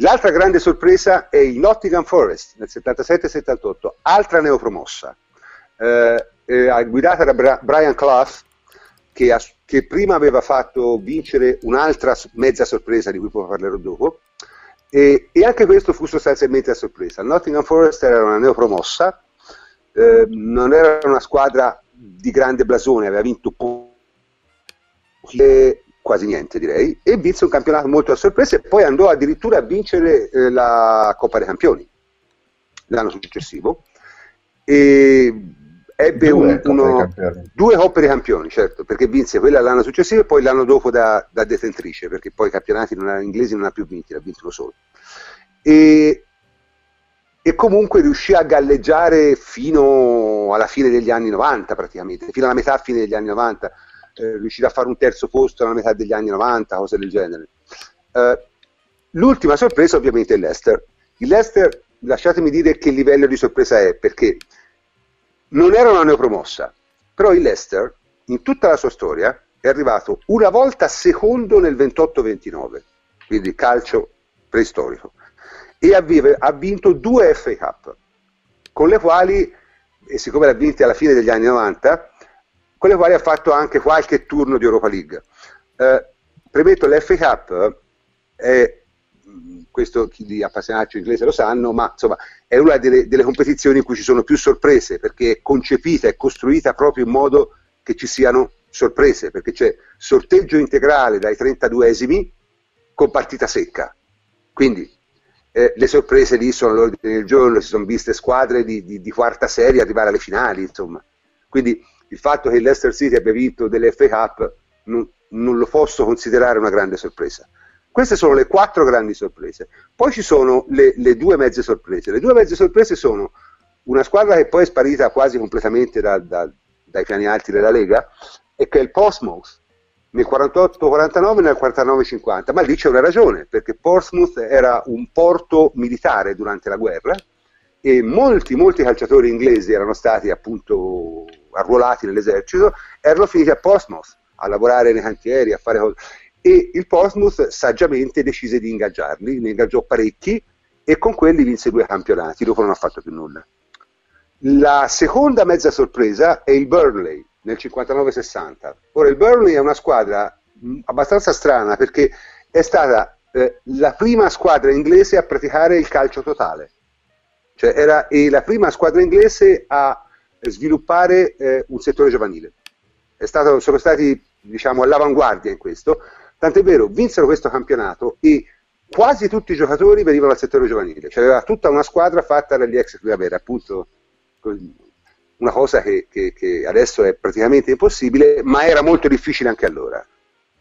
L'altra grande sorpresa è il Nottingham Forest nel 77-78, altra neopromossa, eh, eh, guidata da Bra- Brian Clough, che, ha, che, prima aveva fatto vincere un'altra mezza sorpresa di cui poi parlerò dopo, e, e anche questo fu sostanzialmente a sorpresa. Nottingham Forest era una neopromossa, eh, non era una squadra di grande blasone, aveva vinto poco, quasi niente direi, e vinse un campionato molto a sorpresa e poi andò addirittura a vincere eh, la Coppa dei Campioni l'anno successivo. E ebbe due, un, uno, due coppe dei campioni, certo, perché vinse quella l'anno successivo e poi l'anno dopo da, da detentrice, perché poi i campionati non ha, inglesi non ha più vinti, l'ha vinto solo. E, e comunque riuscì a galleggiare fino alla fine degli anni 90 praticamente, fino alla metà fine degli anni 90, eh, riuscì a fare un terzo posto alla metà degli anni 90, cose del genere. Eh, l'ultima sorpresa ovviamente è l'Ester. Il lasciatemi dire che livello di sorpresa è, perché non era una neopromossa, però il Leicester, in tutta la sua storia, è arrivato una volta secondo nel 28-29, quindi calcio preistorico, e ha vinto due FA Cup, con le quali, e siccome l'ha vinta alla fine degli anni 90, con le quali ha fatto anche qualche turno di Europa League. Eh, premetto, l'FA Cup è questo chi di appassionati inglese lo sanno, ma insomma è una delle, delle, competizioni in cui ci sono più sorprese perché è concepita e costruita proprio in modo che ci siano sorprese, perché c'è sorteggio integrale dai 32esimi con partita secca. Quindi eh, le sorprese lì sono all'ordine del giorno, si sono viste squadre di, di, di quarta serie arrivare alle finali, insomma. Quindi il fatto che il Leicester City abbia vinto delle FA Cup non, non lo posso considerare una grande sorpresa. Queste sono le quattro grandi sorprese. Poi ci sono le, le, due mezze sorprese. Le due mezze sorprese sono una squadra che poi è sparita quasi completamente da, da, dai piani alti della Lega e che è il Portsmouth nel 48-49 e nel 49-50. Ma lì c'è una ragione, perché Portsmouth era un porto militare durante la guerra e molti, molti calciatori inglesi erano stati appunto arruolati nell'esercito, erano finiti a Portsmouth a lavorare nei cantieri, a fare cose e il Portsmouth saggiamente decise di ingaggiarli, ne ingaggiò parecchi e con quelli vinse due campionati, dopo non ha fatto più nulla. La seconda mezza sorpresa è il Burnley nel 59-60. Ora il Burnley è una squadra mh, abbastanza strana perché è stata eh, la prima squadra inglese a praticare il calcio totale, cioè era la prima squadra inglese a sviluppare eh, un settore giovanile. Stato, sono stati diciamo all'avanguardia in questo, tant'è vero, vinsero questo campionato e quasi tutti i giocatori venivano dal settore giovanile, c'era tutta una squadra fatta dagli ex primavera, appunto una cosa che, che, che, adesso è praticamente impossibile, ma era molto difficile anche allora.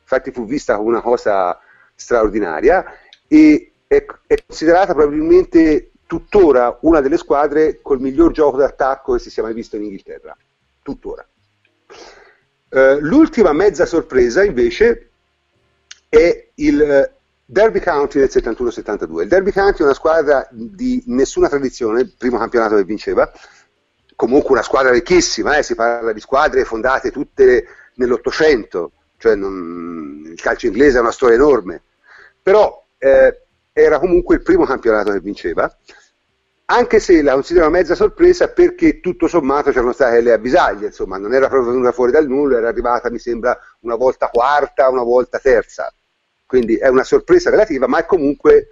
Infatti fu vista come una cosa straordinaria e è, è considerata probabilmente tuttora una delle squadre col miglior gioco d'attacco che si sia mai visto in Inghilterra. Tuttora. Uh, l'ultima mezza sorpresa invece è il uh, Derby County del 71-72. Il Derby County è una squadra di nessuna tradizione, il primo campionato che vinceva, comunque una squadra ricchissima, eh, si parla di squadre fondate tutte nell'Ottocento, cioè non, il calcio inglese è una storia enorme, però eh, era comunque il primo campionato che vinceva, anche se la considero mezza sorpresa perché tutto sommato c'erano state le avvisaglie, insomma non era proprio venuta fuori dal nulla, era arrivata mi sembra una volta quarta, una volta terza, quindi è una sorpresa relativa, ma è comunque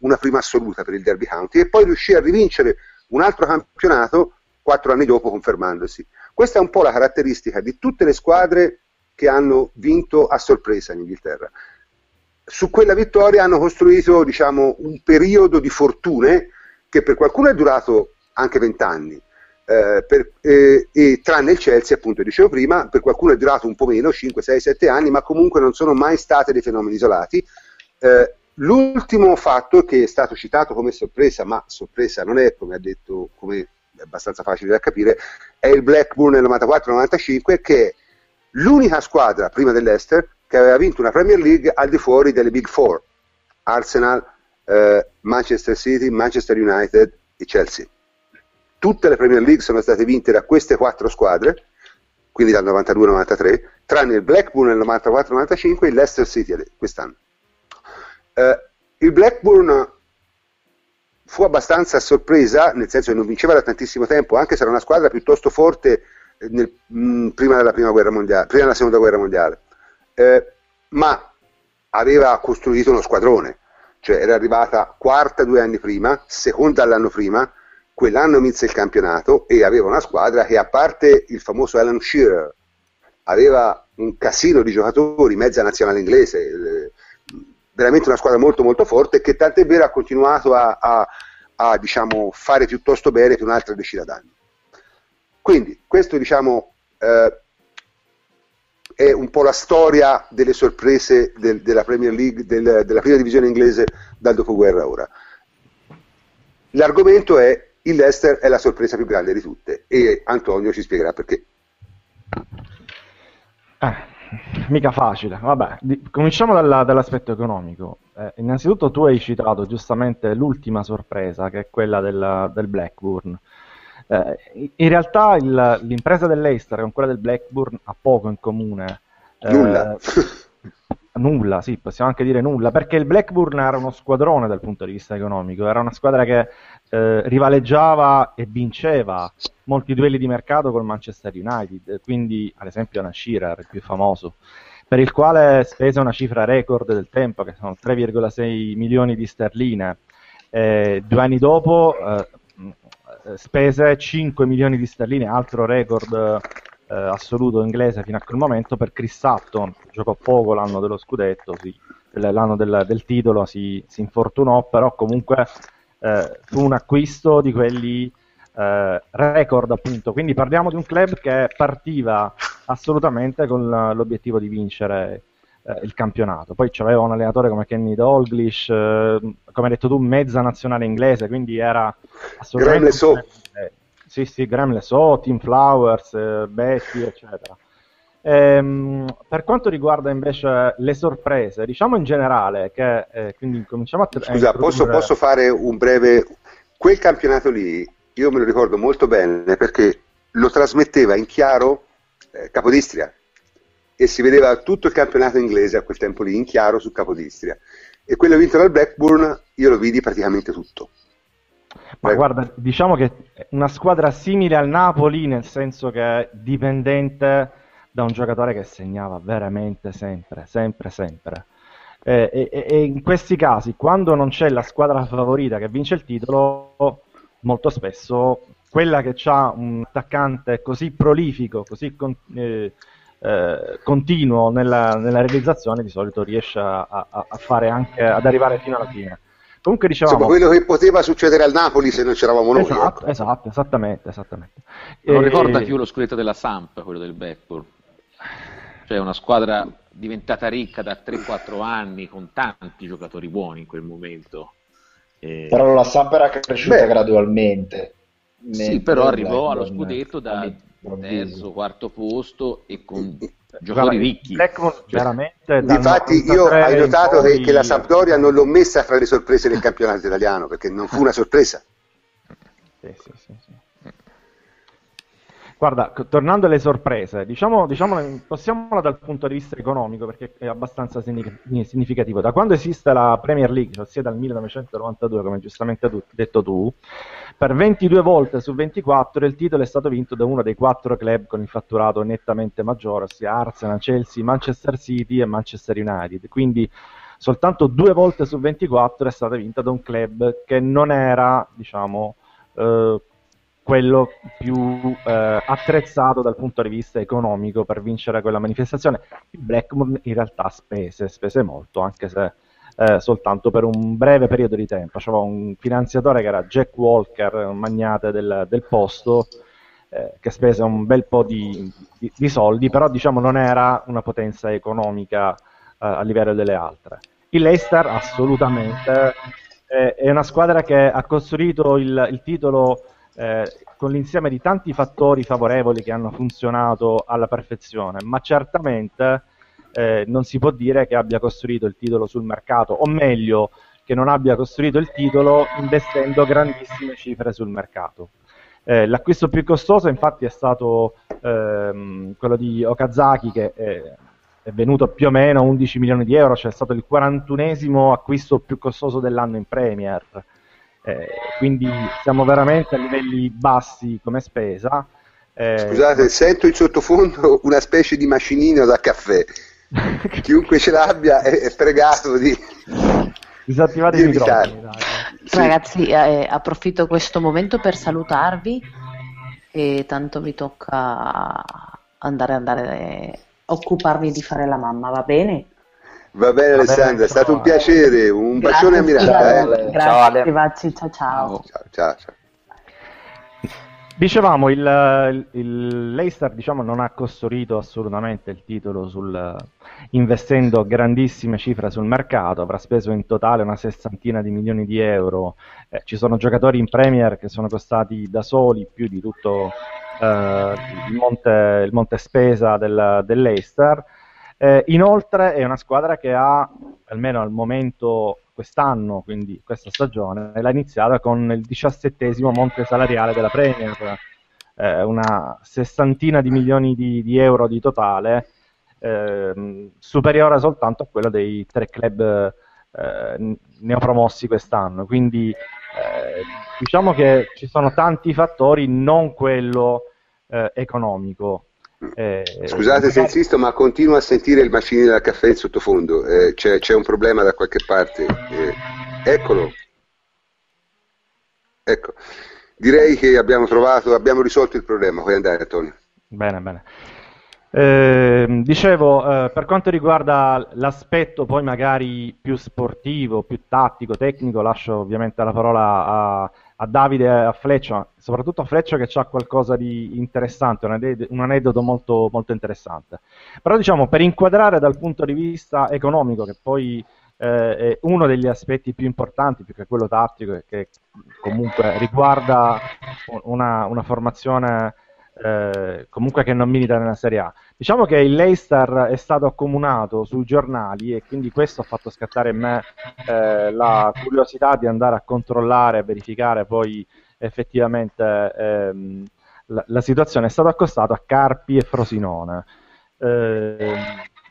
una prima assoluta per il Derby County e poi riuscì a rivincere un altro campionato quattro anni dopo confermandosi. Questa è un po' la caratteristica di tutte le squadre che hanno vinto a sorpresa in Inghilterra. Su quella vittoria hanno costruito diciamo, un periodo di fortune che per qualcuno è durato anche vent'anni, eh, eh, tranne il Chelsea, appunto dicevo prima, per qualcuno è durato un po' meno, 5, 6, 7 anni, ma comunque non sono mai state dei fenomeni isolati. Eh, l'ultimo fatto che è stato citato come sorpresa, ma sorpresa non è, come ha detto, come è abbastanza facile da capire, è il Blackburn nel 94-95 che è l'unica squadra prima dell'Ester che aveva vinto una Premier League al di fuori delle Big Four, Arsenal, eh, Manchester City, Manchester United e Chelsea. Tutte le Premier League sono state vinte da queste quattro squadre, quindi dal 92-93, tranne il Blackburn nel 94-95 e il Leicester City quest'anno. Eh, il Blackburn fu abbastanza sorpresa, nel senso che non vinceva da tantissimo tempo, anche se era una squadra piuttosto forte nel, mh, mm, prima della prima guerra mondiale, prima della seconda guerra mondiale, eh, ma aveva costruito uno squadrone, cioè era arrivata quarta due anni prima, seconda l'anno prima, quell'anno vinse il campionato e aveva una squadra che a parte il famoso Alan Shearer aveva un casino di giocatori, mezza nazionale inglese, eh, veramente una squadra molto molto forte che tant'è vero ha continuato a, a, a diciamo, fare piuttosto bene per un'altra decina d'anni. Quindi questo diciamo, eh, è un po' la storia delle sorprese del, della Premier League, del, della prima divisione inglese dal dopoguerra ora. L'argomento è il Leicester è la sorpresa più grande di tutte e Antonio ci spiegherà perché. Eh, mica facile. Vabbè, di, cominciamo dalla, dall'aspetto economico. Eh, innanzitutto tu hai citato giustamente l'ultima sorpresa, che è quella del, del Blackburn. Eh, in realtà il, l'impresa dell'Eister con quella del Blackburn ha poco in comune. Nulla. Eh, *laughs* nulla, sì, possiamo anche dire nulla, perché il Blackburn era uno squadrone dal punto di vista economico, era una squadra che eh, rivaleggiava e vinceva molti duelli di mercato col Manchester United, quindi ad esempio una Shearer, il più famoso, per il quale spese una cifra record del tempo, che sono 3,6 milioni di sterline. Eh, due anni dopo eh, spese 5 milioni di sterline, altro record eh, assoluto inglese fino a quel momento per Chris Sutton, giocò poco l'anno dello scudetto, sì, l'anno del, del titolo si, si, infortunò, però comunque eh, fu un acquisto di quelli eh, record appunto, quindi parliamo di un club che partiva assolutamente con l'obiettivo di vincere eh, il campionato. Poi c'aveva un allenatore come Kenny Dalglish, eh, come hai detto tu, mezza nazionale inglese, quindi era assolutamente... Sì, sì, Graham Lesot, Tim Flowers, eh, Betty, eccetera. Ehm, per quanto riguarda invece le sorprese, diciamo in generale che eh, quindi cominciamo a... Scusa, posso, posso, fare un breve... Quel campionato lì, io me lo ricordo molto bene perché lo trasmetteva in chiaro eh, Capodistria e si vedeva tutto il campionato inglese a quel tempo lì in chiaro su Capodistria. E quello vinto dal Blackburn io lo vidi praticamente tutto. Ma guarda, diciamo che è una squadra simile al Napoli, nel senso che è dipendente da un giocatore che segnava veramente sempre, sempre, sempre. Eh, e, e, in questi casi, quando non c'è la squadra favorita che vince il titolo, molto spesso quella che ha un attaccante così prolifico, così con, eh, eh, continuo nella, nella, realizzazione, di solito riesce a, a, a fare anche ad arrivare fino alla fine. Comunque dicevamo... Insomma, quello che poteva succedere al Napoli se non c'eravamo noi. Esatto, ecco. esatto esattamente, esattamente. Non e... ricorda più lo scudetto della Samp, quello del Blackpool. Cioè una squadra diventata ricca da 3-4 anni con tanti giocatori buoni in quel momento. E... Però la Samp era cresciuta Beh, gradualmente. Sì, però arrivò allo scudetto da terzo, quarto posto e con giocatori ricchi. Blackmore cioè, veramente Infatti io ho notato che, che, la Sampdoria non l'ho messa fra le sorprese del campionato italiano perché non fu una sorpresa. Sì, sì, sì, sì. Guarda, tornando alle sorprese, diciamo, diciamo, possiamola dal punto di vista economico perché è abbastanza significativo. Da quando esiste la Premier League, cioè sia dal 1992, come giustamente tu, detto tu, per 22 volte su 24 il titolo è stato vinto da uno dei quattro club con il fatturato nettamente maggiore, ossia Arsenal, Chelsea, Manchester City e Manchester United. Quindi soltanto due volte su 24 è stata vinta da un club che non era, diciamo, eh, quello più eh, attrezzato dal punto di vista economico per vincere quella manifestazione. Il Blackmore in realtà spese, spese molto, anche se eh, soltanto per un breve periodo di tempo. C'era un finanziatore che era Jack Walker, un magnate del, del posto, eh, che spese un bel po' di, di, di, soldi, però diciamo non era una potenza economica eh, a livello delle altre. Il Leicester assolutamente è una squadra che ha costruito il, il titolo eh, con l'insieme di tanti fattori favorevoli che hanno funzionato alla perfezione, ma certamente eh, non si può dire che abbia costruito il titolo sul mercato, o meglio, che non abbia costruito il titolo investendo grandissime cifre sul mercato. Eh, l'acquisto più costoso infatti è stato ehm, quello di Okazaki che è, è, venuto più o meno a 11 milioni di euro, cioè è stato il 41esimo acquisto più costoso dell'anno in Premier. Eh, quindi siamo veramente a livelli bassi come spesa. Eh, Scusate, sento in sottofondo una specie di macinino da caffè. *laughs* Chiunque ce l'abbia è, è pregato di disattivare i microfoni. Sì. Ragazzi, eh, approfitto questo momento per salutarvi e tanto mi tocca andare, andare a occuparmi di fare la mamma, va bene? Va bene Alessandra, è stato un piacere, un Grazie, bacione a Miranda. Eh. Grazie, ciao, Ale. ciao, ciao. ciao, ciao, ciao. Dicevamo, il, il, Leicester diciamo, non ha costruito assolutamente il titolo sul, investendo grandissime cifre sul mercato, avrà speso in totale una sessantina di milioni di euro, eh, ci sono giocatori in Premier che sono costati da soli più di tutto eh, il, monte, il, monte, spesa del, del Leicester, eh, inoltre è una squadra che ha, almeno al momento quest'anno, quindi questa stagione, l'ha iniziata con il diciassettesimo monte salariale della Premier, eh, una sessantina di milioni di, di euro di totale, eh, superiore soltanto a quello dei tre club eh, neopromossi quest'anno. Quindi eh, diciamo che ci sono tanti fattori, non quello eh, economico. Eh, Scusate se insisto, ma continuo a sentire il macinino da caffè in sottofondo. Eh, c'è, c'è, un problema da qualche parte. Eh, eccolo. Ecco. Direi che abbiamo trovato, abbiamo risolto il problema. Puoi andare, Antonio. Bene, bene. Eh, dicevo, eh, per quanto riguarda l'aspetto poi magari più sportivo, più tattico, tecnico, lascio ovviamente la parola a, a Davide e a Fleccio, soprattutto a Fleccio che ha qualcosa di interessante, un aneddoto molto, molto interessante. Però diciamo, per inquadrare dal punto di vista economico, che poi eh, è uno degli aspetti più importanti, più che quello tattico, che comunque riguarda una, una formazione eh, comunque che non milita nella Serie A. Diciamo che il Leicester è stato accomunato sui giornali e quindi questo ha fatto scattare in me eh, la curiosità di andare a controllare e verificare poi effettivamente ehm, la, la, situazione. È stato accostato a Carpi e Frosinone. eh,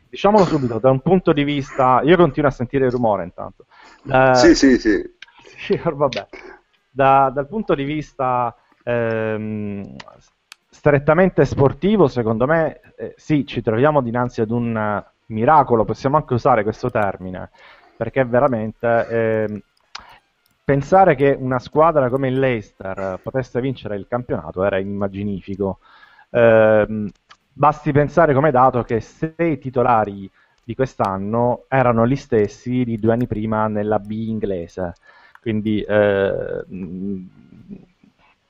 diciamolo subito, da un punto di vista... Io continuo a sentire il rumore intanto. Sì, sì, sì. sì *laughs* vabbè. Da, dal punto di vista ehm, strettamente sportivo, secondo me, eh, sì, ci troviamo dinanzi ad un miracolo, possiamo anche usare questo termine, perché veramente eh, pensare che una squadra come il Leicester potesse vincere il campionato era immaginifico. Eh, basti pensare come dato che sei titolari di quest'anno erano gli stessi di due anni prima nella B inglese. Quindi eh,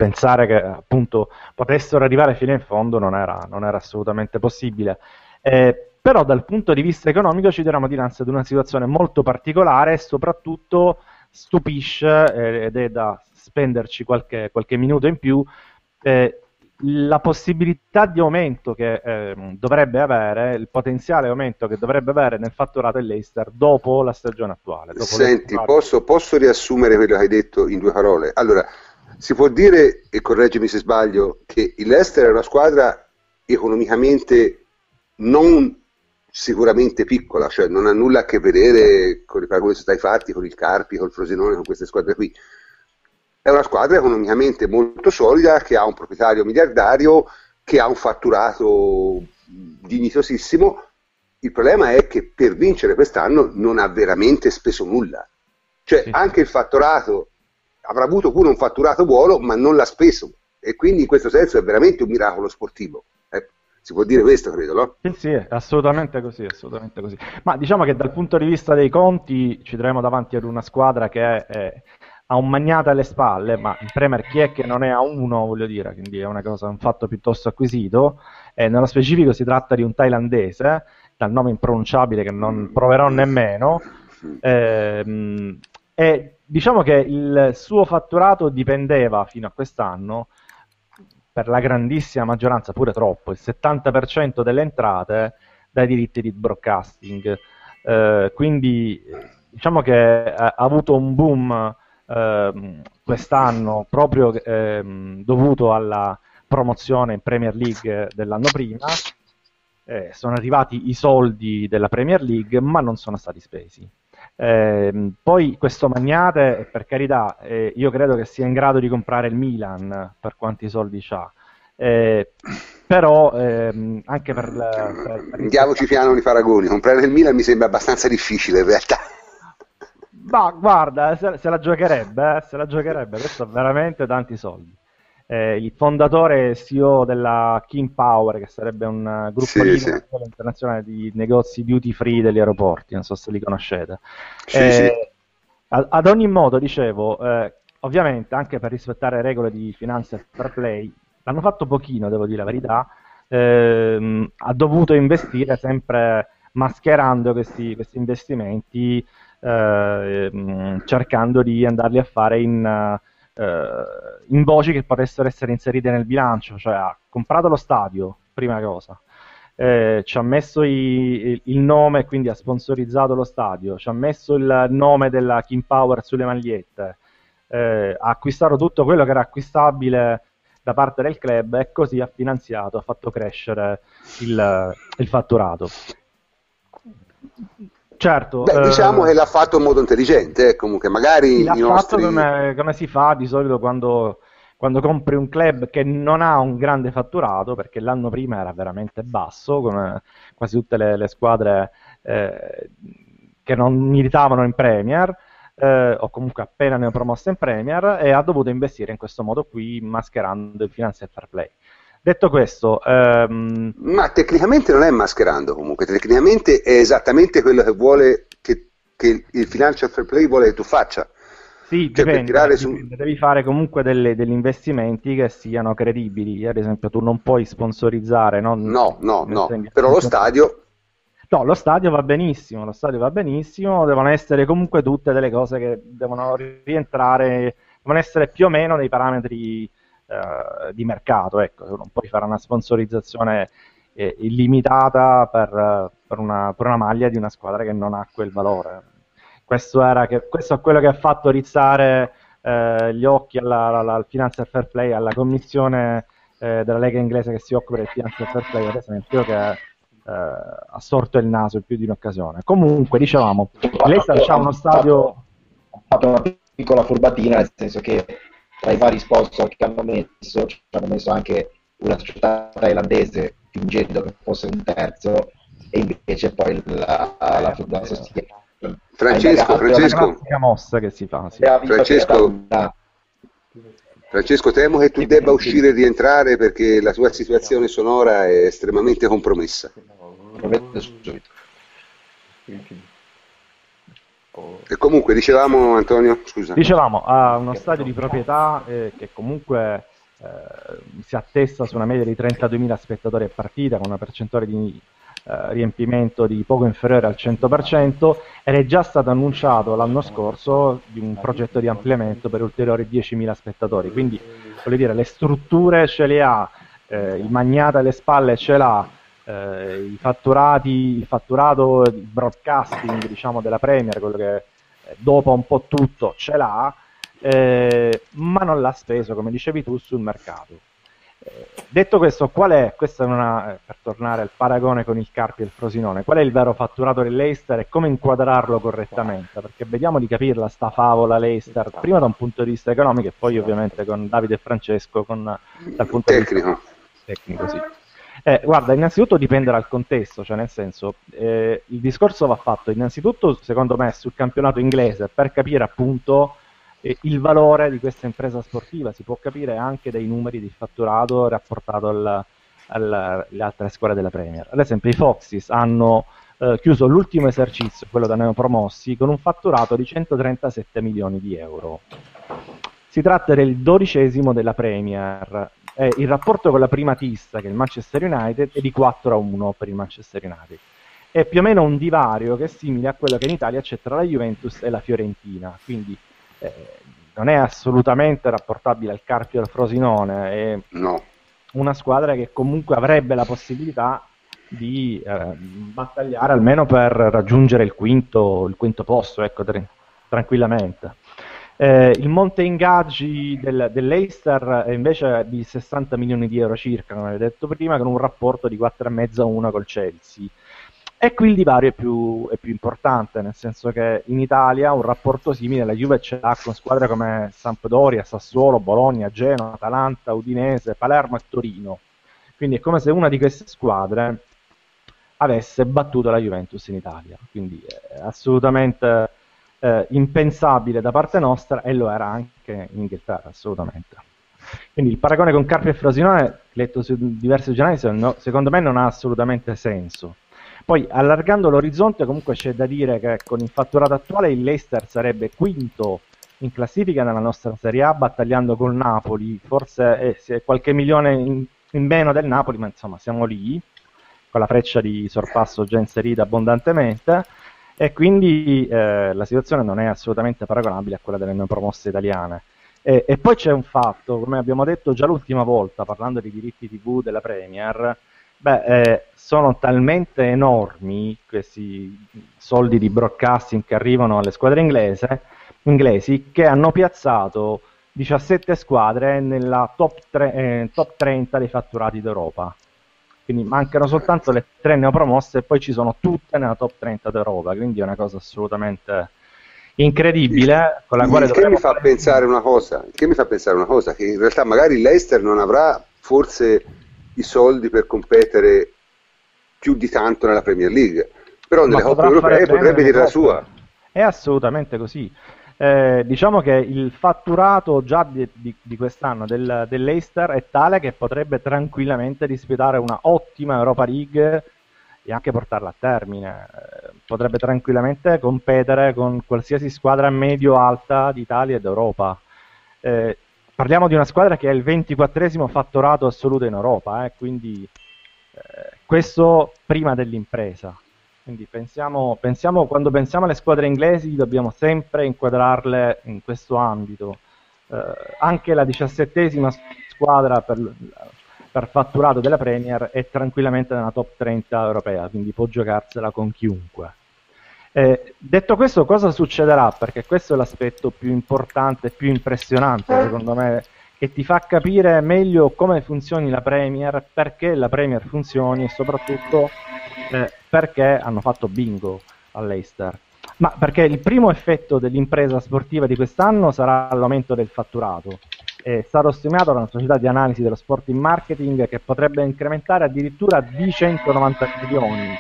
pensare che appunto potessero arrivare fino in fondo non era, non era assolutamente possibile. Eh, però dal punto di vista economico ci troviamo dinanzi ad una situazione molto particolare e soprattutto stupisce, eh, ed è da spenderci qualche, qualche minuto in più, eh, la possibilità di aumento che eh, dovrebbe avere, il potenziale aumento che dovrebbe avere nel fatturato dell'Eister dopo la stagione attuale. Senti, posso, posso, riassumere quello che hai detto in due parole? Allora, si può dire, e correggimi se sbaglio, che il Leicester è una squadra economicamente non sicuramente piccola, cioè non ha nulla a che vedere con i paragoni che stai fatti, con il Carpi, con il Frosinone, con queste squadre qui. È una squadra economicamente molto solida, che ha un proprietario miliardario, che ha un fatturato dignitosissimo. Il problema è che per vincere quest'anno non ha veramente speso nulla. Cioè, anche il fatturato avrà avuto pure un fatturato buono, ma non l'ha speso. E quindi in questo senso è veramente un miracolo sportivo. Eh, si può dire questo, credo, no? Sì, sì, è assolutamente così, assolutamente così. Ma diciamo che dal punto di vista dei conti ci troviamo davanti ad una squadra che è, è, ha un magnate alle spalle, ma in Premier chi è che non è a uno, voglio dire, quindi è una cosa, un fatto piuttosto acquisito. E nello specifico si tratta di un thailandese, dal nome impronunciabile che non proverò nemmeno. Eh, e diciamo che il suo fatturato dipendeva fino a quest'anno per la grandissima maggioranza, pure troppo, il 70% delle entrate dai diritti di broadcasting. Eh, quindi diciamo che ha avuto un boom eh, quest'anno proprio eh, dovuto alla promozione in Premier League dell'anno prima. Eh, sono arrivati i soldi della Premier League, ma non sono stati spesi. Eh, poi questo Magnate, per carità, eh, io credo che sia in grado di comprare il Milan per quanti soldi ha. Eh, però ehm, anche per, per, per Andiamoci piano di paragoni, comprare il Milan mi sembra abbastanza difficile in realtà. Ma guarda, se, se la giocherebbe, eh, se la giocherebbe, questo veramente tanti soldi eh, il fondatore e CEO della King Power, che sarebbe un gruppo sì, sì. internazionale di negozi duty free degli aeroporti, non so se li conoscete. Sì, eh, ad ogni modo, dicevo, eh, ovviamente anche per rispettare regole di finanza e fair play, l'hanno fatto pochino, devo dire la verità, ehm, ha dovuto investire sempre mascherando questi, questi investimenti, eh, cercando di andarli a fare in eh, in voci che potessero essere inserite nel bilancio, cioè ha comprato lo stadio, prima cosa, eh, ci ha messo i, il nome, quindi ha sponsorizzato lo stadio, ci ha messo il nome della King Power sulle magliette, eh, ha acquistato tutto quello che era acquistabile da parte del club e così ha finanziato, ha fatto crescere il, il fatturato. Certo. Beh, diciamo eh, che l'ha fatto in modo intelligente, eh, comunque magari l'ha nostri... come, come, si fa di solito quando, quando, compri un club che non ha un grande fatturato, perché l'anno prima era veramente basso, come quasi tutte le, le squadre eh, che non militavano in Premier, eh, o comunque appena ne ho promosse in Premier, e ha dovuto investire in questo modo qui, mascherando il financial fair play. Detto questo, ehm... ma tecnicamente non è mascherando comunque, tecnicamente è esattamente quello che vuole che, che il financial fair play vuole che tu faccia. Sì, cioè, dipende, dipende. Su... devi fare comunque delle, degli investimenti che siano credibili. Ad esempio, tu non puoi sponsorizzare. Non... No, no, no. Però lo stadio. No, lo stadio va benissimo. Lo stadio va benissimo. Devono essere comunque tutte delle cose che devono rientrare, devono essere più o meno dei parametri eh, di mercato, ecco, non puoi fare una sponsorizzazione eh, illimitata per, per, una, per, una, maglia di una squadra che non ha quel valore. Questo, era che, questo è quello che ha fatto rizzare eh, gli occhi alla, alla, al Financial Fair Play, alla commissione eh, della Lega inglese che si occupa del Financial Fair Play, ad esempio, che ha storto il naso in più di un'occasione. Comunque, dicevamo, Leicester ha uno stadio... Ha fatto una piccola furbatina, nel senso che tra i vari sponsor che hanno messo, ci hanno messo anche una società thailandese fingendo che fosse un terzo e invece poi la, la, la, la sostiene. Francesco, Francesco, mossa che si fa. Sì. Francesco, Francesco, temo che tu debba uscire e rientrare perché la tua situazione sonora è estremamente compromessa. E comunque, dicevamo Antonio, scusa. Dicevamo, ha uno stadio di proprietà eh, che comunque eh, si attesta su una media di 32.000 spettatori a partita, con una percentuale di eh, riempimento di poco inferiore al 100% ed è già stato annunciato l'anno scorso di un progetto di ampliamento per ulteriori 10.000 spettatori. Quindi, voglio dire, le strutture ce le ha, eh, il magnata alle spalle ce l'ha, eh, i fatturati, il fatturato di broadcasting diciamo, della Premier, quello che eh, dopo un po' tutto ce l'ha, eh, ma non l'ha speso, come dicevi tu, sul mercato. Eh, detto questo, qual è, questa è una, eh, per tornare al paragone con il Carpi e il Frosinone, qual è il vero fatturato dell'Eister e come inquadrarlo correttamente? Perché vediamo di capirla sta favola l'Eister, prima da un punto di vista economico e poi ovviamente con Davide e Francesco con, dal punto tecnico. di vista tecnico. Sì. Eh, guarda, innanzitutto dipende dal contesto, cioè nel senso, eh, il discorso va fatto innanzitutto, secondo me, sul campionato inglese per capire appunto il valore di questa impresa sportiva si può capire anche dai numeri di fatturato rapportato al, al, alle altre squadre della Premier. Ad esempio i Foxes hanno eh, chiuso l'ultimo esercizio, quello da neopromossi, con un fatturato di 137 milioni di euro. Si tratta del dodicesimo della Premier. Eh, il rapporto con la primatista, che è il Manchester United, è di 4 a 1 per il Manchester United. È più o meno un divario che è simile a quello che in Italia c'è tra la Juventus e la Fiorentina. Quindi eh, non è assolutamente rapportabile al Carpio e al Frosinone, è no. una squadra che comunque avrebbe la possibilità di eh, battagliare almeno per raggiungere il quinto, il quinto posto, ecco, tra- tranquillamente. Eh, il monte ingaggi del, dell'Eister è invece di 60 milioni di euro circa, come avevo detto prima, con un rapporto di 4,5 a 1 col Chelsea. E qui il divario è più, è più, importante, nel senso che in Italia un rapporto simile la Juve ce l'ha con squadre come Sampdoria, Sassuolo, Bologna, Genoa, Atalanta, Udinese, Palermo e Torino. Quindi è come se una di queste squadre avesse battuto la Juventus in Italia. Quindi è assolutamente eh, impensabile da parte nostra e lo era anche in Inghilterra, assolutamente. Quindi il paragone con Carpi e Frosinone, letto su diversi giornali, secondo me non ha assolutamente senso poi allargando l'orizzonte comunque c'è da dire che con il fatturato attuale il Leicester sarebbe quinto in classifica nella nostra Serie A battagliando col Napoli, forse eh, qualche milione in, in, meno del Napoli, ma insomma siamo lì, con la freccia di sorpasso già inserita abbondantemente e quindi eh, la situazione non è assolutamente paragonabile a quella delle neopromosse italiane. E, e poi c'è un fatto, come abbiamo detto già l'ultima volta parlando di diritti TV della Premier, Beh, eh, sono talmente enormi questi soldi di broadcasting che arrivano alle squadre inglese, inglesi che hanno piazzato 17 squadre nella top, tre, eh, top 30 dei fatturati d'Europa. Quindi mancano soltanto le tre neopromosse e poi ci sono tutte nella top 30 d'Europa, quindi è una cosa assolutamente incredibile con la quale che mi fa pensare una cosa, che mi fa pensare una cosa che in realtà magari l'Eister non avrà forse i soldi per competere più di tanto nella Premier League. Però nelle coppe europee potrebbe dire la sua. È assolutamente così. Eh, diciamo che il fatturato già di, di, di quest'anno del, dell'Eister è tale che potrebbe tranquillamente disputare una ottima Europa League e anche portarla a termine. Eh, potrebbe tranquillamente competere con qualsiasi squadra medio-alta d'Italia ed Europa. Eh, parliamo di una squadra che è il 24esimo fatturato assoluto in Europa, eh, quindi eh, questo prima dell'impresa. Quindi pensiamo, pensiamo, quando pensiamo alle squadre inglesi dobbiamo sempre inquadrarle in questo ambito. Eh, anche la diciassettesima squadra per, per, fatturato della Premier è tranquillamente nella top 30 europea, quindi può giocarsela con chiunque. Eh, detto questo, cosa succederà? Perché questo è l'aspetto più importante e più impressionante, secondo me, che ti fa capire meglio come funzioni la Premier, perché la Premier funzioni e soprattutto eh, perché hanno fatto bingo all'Eister. Ma perché il primo effetto dell'impresa sportiva di quest'anno sarà l'aumento del fatturato. È stato stimato da una società di analisi dello sport in marketing che potrebbe incrementare addirittura di 190 milioni.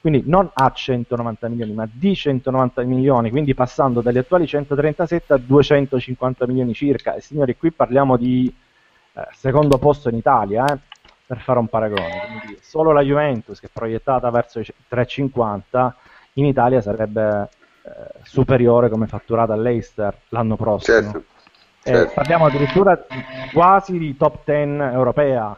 Quindi non a 190 milioni, ma di 190 milioni, quindi passando dagli attuali 137 a 250 milioni circa. E signori, qui parliamo di eh, secondo posto in Italia, eh, per fare un paragone. Quindi solo la Juventus, che è proiettata verso i 350, in Italia sarebbe eh, superiore come fatturata all'Eister l'anno prossimo. Certo, Eh, certo. parliamo addirittura quasi di top 10 europea,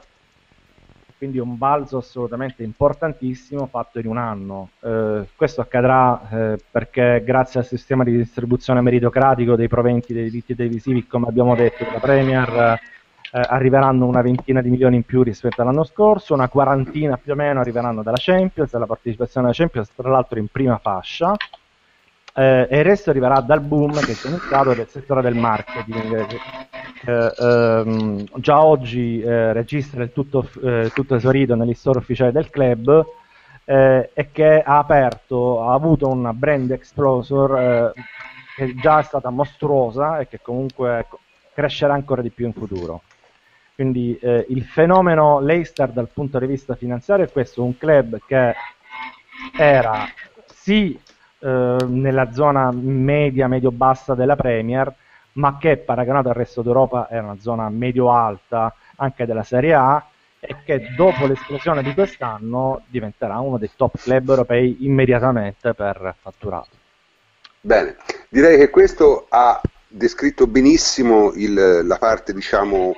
quindi un balzo assolutamente importantissimo fatto in un anno. Eh, questo accadrà eh, perché grazie al sistema di distribuzione meritocratico dei proventi dei diritti televisivi, come abbiamo detto, della Premier, eh, arriveranno una ventina di milioni in più rispetto all'anno scorso, una quarantina più o meno arriveranno dalla Champions, dalla partecipazione alla Champions, tra l'altro in prima fascia. Eh, e il resto arriverà dal boom che si è iniziato del settore del marketing. che, eh, ehm, già oggi eh, registra il tutto, eh, tutto esaurito negli store ufficiali del club eh, e che ha aperto, ha avuto una brand explosor eh, che già è stata mostruosa e che comunque co- crescerà ancora di più in futuro. Quindi eh, il fenomeno Leicester dal punto di vista finanziario è questo, un club che era sì eh, nella zona media, medio-bassa della Premier, ma che paragonato al resto d'Europa era una zona medio-alta anche della Serie A e che dopo l'esplosione di quest'anno diventerà uno dei top club europei immediatamente per fatturato. Bene, direi che questo ha descritto benissimo il- la parte, diciamo,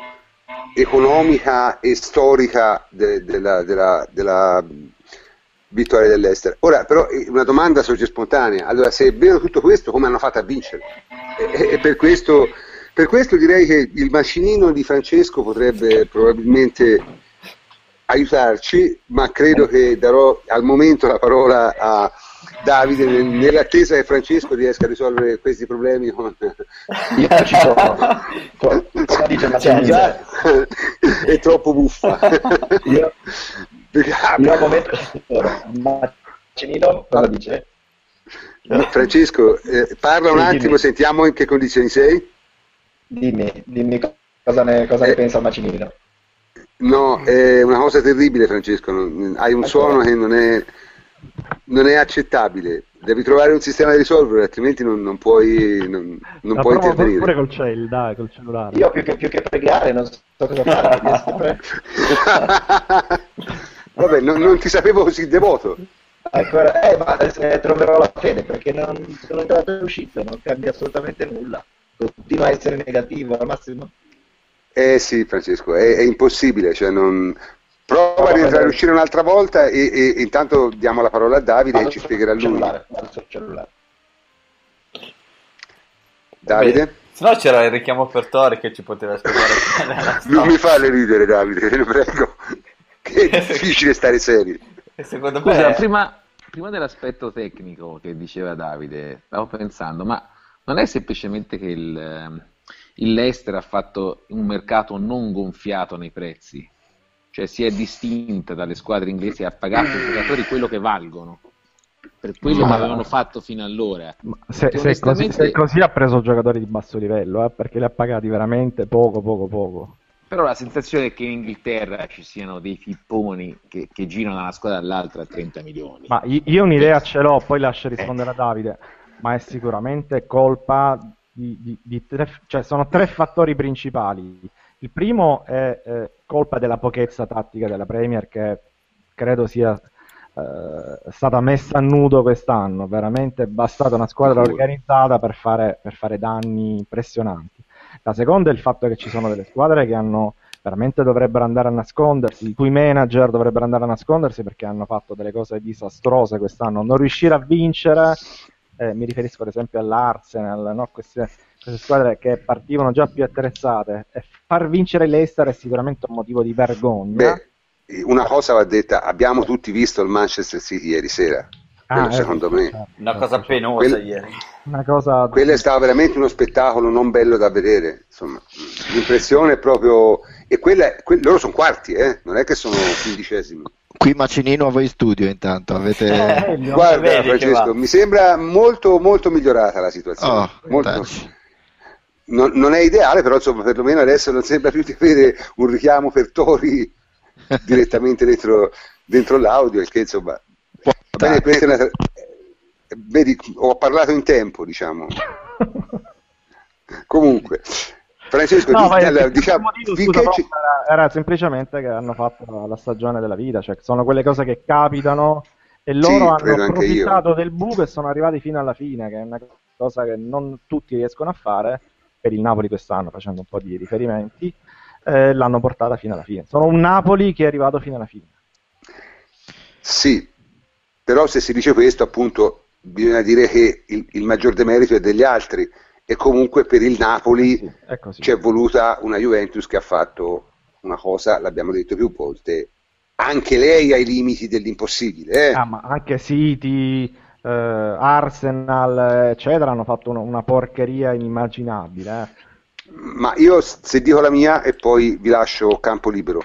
economica e storica de- della, della- della vittoria dell'Ester. Ora, però, eh, una domanda sorge spontanea. Allora, se è vero tutto questo, come hanno fatto a vincere? E, e per, questo, per questo direi che il macinino di Francesco potrebbe probabilmente aiutarci, ma credo che darò al momento la parola a Davide nel- nell'attesa che Francesco riesca a risolvere questi problemi con... Io ci sono. *laughs* Dice Mazzini? Già, è troppo buffa. *laughs* Io, Perché- io al momento ci sono. Macinino cosa dice? Francesco, eh, parla un Sì, attimo, dimmi. sentiamo in che condizioni sei. Dimmi, dimmi cosa ne, cosa ne Eh. pensa Macinino. No, è una cosa terribile Francesco, hai un Ecco. suono che non è, non è accettabile, devi trovare un sistema di risolvere, altrimenti non, non puoi, non, non puoi provo pure intervenire. col cell, dai, col cellulare. Io più che, più che pregare non so cosa fare. *laughs* Vabbè, non, non ti sapevo così devoto. Ancora, eh, ma eh, troverò la fede perché non sono entrato e uscito, non cambia assolutamente nulla. Continua a essere negativo al massimo. Eh sì, Francesco, è, è impossibile, cioè non... prova a rientrare e uscire un'altra volta e, e- e intanto diamo la parola a Davide e Vado ci sul spiegherà lui. cellulare, cellulare. Davide? Se no c'era il richiamo per Tori che ci poteva spiegare *laughs* Non mi storia. farle ridere Davide, te *laughs* lo prego, che è *laughs* difficile stare seri. E Secondo Scusa, me prima, prima dell'aspetto tecnico che diceva Davide, stavo pensando, ma non è semplicemente che il, ehm, il Leicester ha fatto un mercato non gonfiato nei prezzi, cioè si è distinta dalle squadre inglesi e ha pagato i giocatori quello che valgono, per quello che avevano fatto fino allora. Se, se così, se così ha preso giocatori di basso livello, eh, perché li ha pagati veramente poco, poco, poco. Però la sensazione è che in Inghilterra ci siano dei fipponi che, che girano da una squadra all'altra a 30 milioni. Ma io un'idea ce l'ho, poi lascio rispondere a Davide, ma è sicuramente colpa di, di- di tre, cioè sono tre fattori principali. Il primo è eh, colpa della pochezza tattica della Premier che credo sia eh, stata messa a nudo quest'anno, veramente è bastata una squadra organizzata per fare, per fare danni impressionanti. La seconda è il fatto che ci sono delle squadre che hanno veramente dovrebbero andare a nascondersi, i cui manager dovrebbero andare a nascondersi perché hanno fatto delle cose disastrose quest'anno. Non riuscire a vincere, eh, mi riferisco ad esempio all'Arsenal, no? queste, queste squadre che partivano già più attrezzate, e far vincere l'Eister è sicuramente un motivo di vergogna. Beh, una cosa va detta, abbiamo tutti visto il Manchester City ieri sera. ah, secondo me. Certo. Una cosa penosa Quell- ieri. Una cosa... Quello è stato veramente uno spettacolo non bello da vedere. Insomma, l'impressione è proprio... E quella, que- loro sono quarti, eh? non è che sono quindicesimi. Qui Macinino a voi studio intanto avete... Eh, Guarda Francesco, mi sembra molto molto migliorata la situazione. Oh, molto... non, non, è ideale, però insomma perlomeno adesso non sembra più di avere un richiamo per Tori *laughs* direttamente dentro, dentro l'audio, il che insomma... Bene, una... Vedi, ho parlato in tempo, diciamo. Comunque, Francesco, no, di, allora, diciamo, motivo, scusa, ci... era, era, semplicemente che hanno fatto la stagione della vita, cioè sono quelle cose che capitano e loro sì, hanno approfittato del buco e sono arrivati fino alla fine, che è una cosa che non tutti riescono a fare per il Napoli quest'anno, facendo un po' di riferimenti, eh, l'hanno portata fino alla fine. Sono un Napoli che è arrivato fino alla fine. Sì, però se si dice questo, appunto, bisogna dire che il, il maggior demerito è degli altri e comunque per il Napoli sì, c'è voluta una Juventus che ha fatto una cosa, l'abbiamo detto più volte, anche lei ai limiti dell'impossibile. Eh? Ah, ma anche City, eh, Arsenal, eccetera, hanno fatto una, una porcheria inimmaginabile. Eh. Ma io se dico la mia e poi vi lascio campo libero,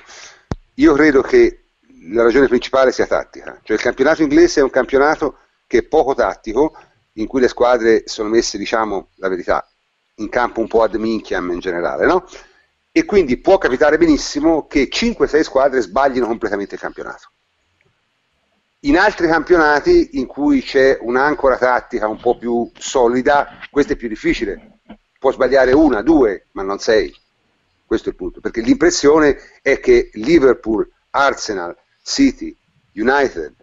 io credo che la ragione principale sia tattica, cioè il campionato inglese è un campionato che è poco tattico, in cui le squadre sono messe, diciamo la verità, in campo un po' ad minchiam in generale, no? E quindi può capitare benissimo che 5-6 squadre sbaglino completamente il campionato. In altri campionati in cui c'è un'ancora tattica un po' più solida, questo è più difficile. Può sbagliare una, due, ma non sei. Questo è il punto. Perché l'impressione è che Liverpool, Arsenal, City, United,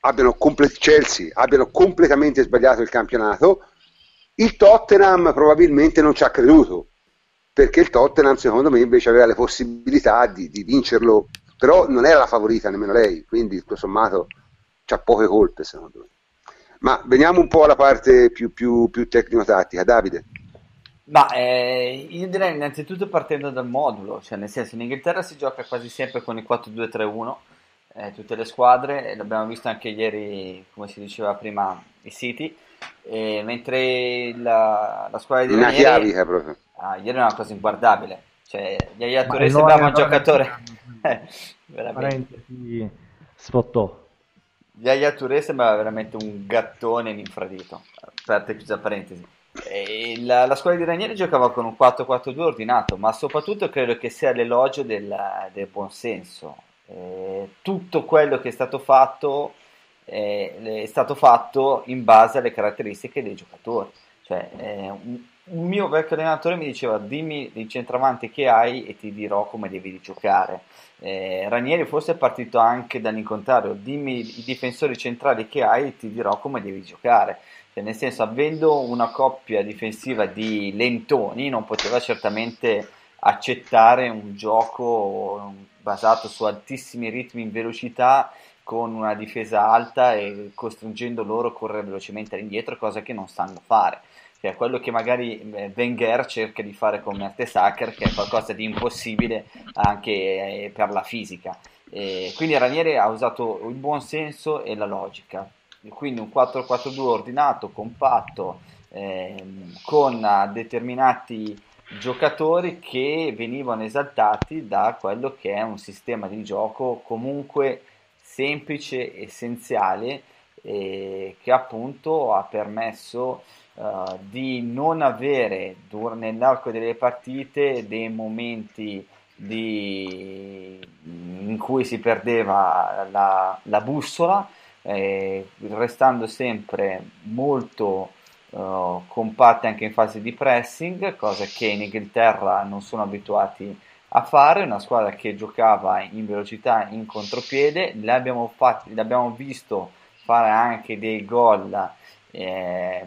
abbiano comple- Chelsea abbiano completamente sbagliato il campionato, il Tottenham probabilmente non ci ha creduto, perché il Tottenham secondo me invece aveva le possibilità di, di vincerlo, però non era la favorita nemmeno lei, quindi tutto sommato ha poche colpe secondo me. Ma veniamo un po' alla parte più, più, più tecnico-tattica, Davide. Ma eh, io direi innanzitutto partendo dal modulo, cioè nel senso in Inghilterra si gioca quasi sempre con il 4-2-3-1 eh, tutte le squadre, l'abbiamo visto anche ieri, come si diceva prima, i City, eh, mentre la, la squadra di una chiavica proprio. Ah, ieri è una cosa inguardabile, cioè Yaya Touré sembrava un giocatore *laughs* eh, veramente si sfottò. Yaya Touré sembrava veramente un gattone in infradito, aperta e chiusa parentesi. La, la, squadra di Ranieri giocava con un 4-4-2 ordinato, ma soprattutto credo che sia l'elogio del, del buonsenso. Eh, tutto quello che è stato fatto eh, è stato fatto in base alle caratteristiche dei giocatori. Cioè, eh, un, un, mio vecchio allenatore mi diceva dimmi il centravanti che hai e ti dirò come devi giocare. Eh, Ranieri forse è partito anche dall'incontrario, dimmi i difensori centrali che hai e ti dirò come devi giocare. Cioè, nel senso, avendo una coppia difensiva di lentoni, non poteva certamente accettare un gioco basato su altissimi ritmi in velocità con una difesa alta e costringendo loro a correre velocemente all'indietro, cosa che non sanno fare. Cioè, quello che magari eh, Wenger cerca di fare con Mertesacker, che è qualcosa di impossibile anche eh, per la fisica. E quindi Ranieri ha usato il buon senso e la logica. Quindi un 4-4-2 ordinato, compatto, ehm, con determinati giocatori che venivano esaltati da quello che è un sistema di gioco comunque semplice, essenziale, eh, che appunto ha permesso uh, di non avere dur- nell'arco delle partite dei momenti di... in cui si perdeva la, la bussola, eh, restando sempre molto uh, compatte anche in fase di pressing, cosa che in Inghilterra non sono abituati a fare, una squadra che giocava in velocità in contropiede, l'abbiamo, fatti, l'abbiamo visto fare anche dei gol eh,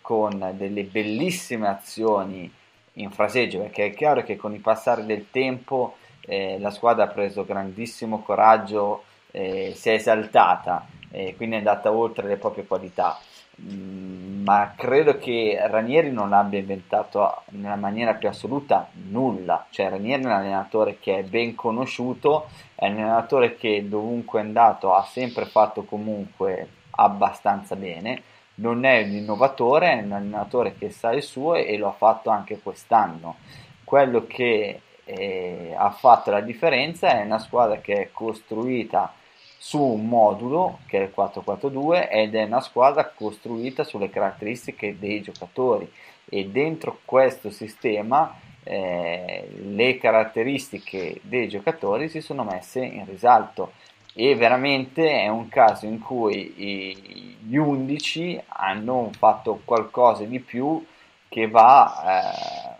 con delle bellissime azioni in fraseggio, perché è chiaro che con il passare del tempo eh, la squadra ha preso grandissimo coraggio, eh, si è esaltata e quindi è andata oltre le proprie qualità. Mm, ma credo che Ranieri non abbia inventato nella maniera più assoluta nulla, cioè Ranieri è un allenatore che è ben conosciuto, è un allenatore che dovunque è andato ha sempre fatto comunque abbastanza bene, non è un innovatore, è un allenatore che sa il suo e lo ha fatto anche quest'anno. Quello che eh, ha fatto la differenza è una squadra che è costruita su un modulo che è il 442 ed è una squadra costruita sulle caratteristiche dei giocatori. E dentro questo sistema eh, le caratteristiche dei giocatori si sono messe in risalto e veramente è un caso in cui gli 11 hanno fatto qualcosa di più che va eh,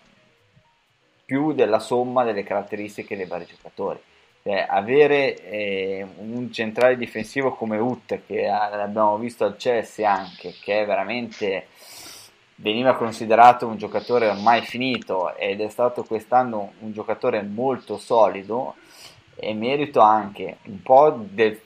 più della somma delle caratteristiche dei vari giocatori. Cioè, avere eh, un centrale difensivo come Ut, che abbiamo visto al Chelsea anche, che veramente veniva considerato un giocatore ormai finito ed è stato quest'anno un giocatore molto solido e merito anche un po' del,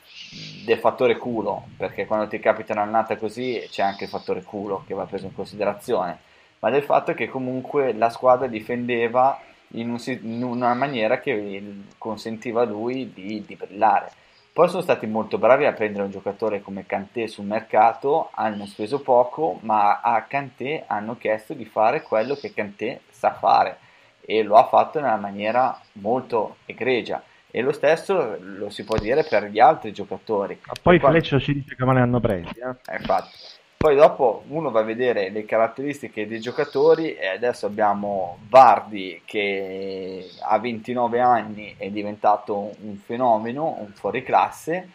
del fattore culo, perché quando ti capita un'annata così c'è anche il fattore culo che va preso in considerazione, ma del fatto che comunque la squadra difendeva in, un, in una maniera che consentiva a lui di, di, brillare. Poi sono stati molto bravi a prendere un giocatore come Kanté sul mercato, hanno speso poco, ma a Kanté hanno chiesto di fare quello che Kanté sa fare e lo ha fatto nella maniera molto egregia. E lo stesso lo si può dire per gli altri giocatori. Ma poi Fleccio ci dice che me ne hanno presi. Eh? Eh, infatti. Poi dopo uno va a vedere le caratteristiche dei giocatori e adesso abbiamo Vardi che a 29 anni è diventato un fenomeno, un fuoriclasse,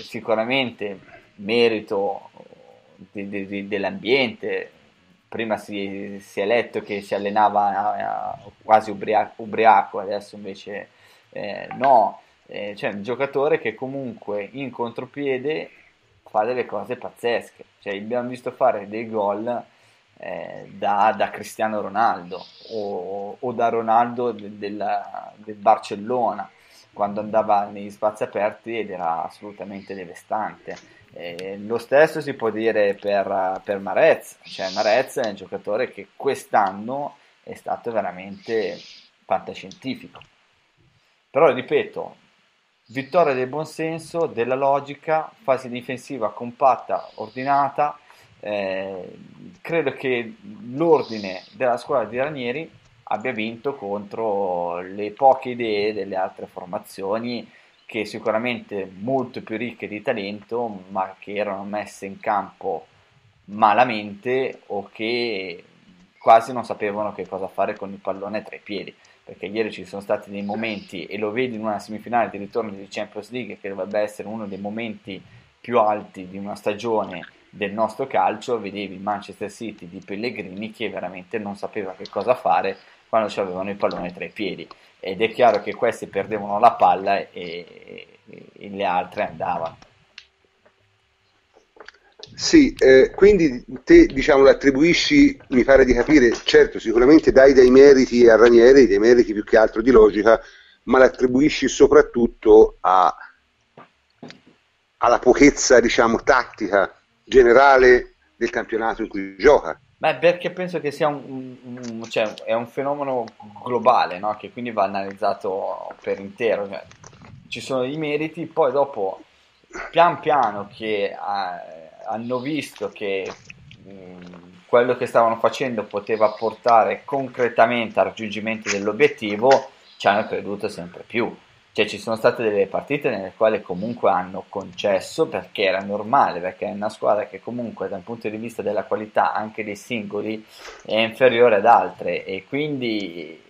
sicuramente merito di, di, di, dell'ambiente. Prima si, si, è letto che si allenava quasi ubriaco, ubriaco adesso invece eh, no. Eh, cioè un giocatore che comunque in contropiede fa delle cose pazzesche. Cioè, abbiamo visto fare dei gol eh, da, da, Cristiano Ronaldo o, o da Ronaldo del, del, Barcellona quando andava negli spazi aperti ed era assolutamente devastante. Eh, lo stesso si può dire per, per Marez, cioè Marez è un giocatore che quest'anno è stato veramente fantascientifico. Però ripeto, vittoria del buonsenso, della logica, fase difensiva compatta, ordinata. Eh, credo che l'ordine della squadra di Ranieri abbia vinto contro le poche idee delle altre formazioni che sicuramente molto più ricche di talento ma che erano messe in campo malamente o che quasi non sapevano che cosa fare con il pallone tra i piedi. Perché ieri ci sono stati dei momenti, e lo vedi in una semifinale di ritorno di Champions League, che dovrebbe essere uno dei momenti più alti di una stagione del nostro calcio, vedevi il Manchester City di Pellegrini che veramente non sapeva che cosa fare quando ci avevano il pallone tra i piedi. Ed è chiaro che questi perdevano la palla e, e, le altre andavano. Sì, eh, quindi te diciamo lo attribuisci, mi pare di capire, certo sicuramente dai dei meriti a Ranieri, dei meriti più che altro di logica, ma l'attribuisci soprattutto a, alla pochezza diciamo tattica generale del campionato in cui gioca. Beh, perché penso che sia un, cioè, è un fenomeno globale, no? che quindi va analizzato per intero. Cioè, ci sono i meriti, poi dopo, pian piano che... Eh, hanno visto che mh, mm, quello che stavano facendo poteva portare concretamente al raggiungimento dell'obiettivo, ci hanno creduto sempre più. Cioè ci sono state delle partite nelle quali comunque hanno concesso perché era normale, perché è una squadra che comunque dal punto di vista della qualità anche dei singoli è inferiore ad altre e quindi,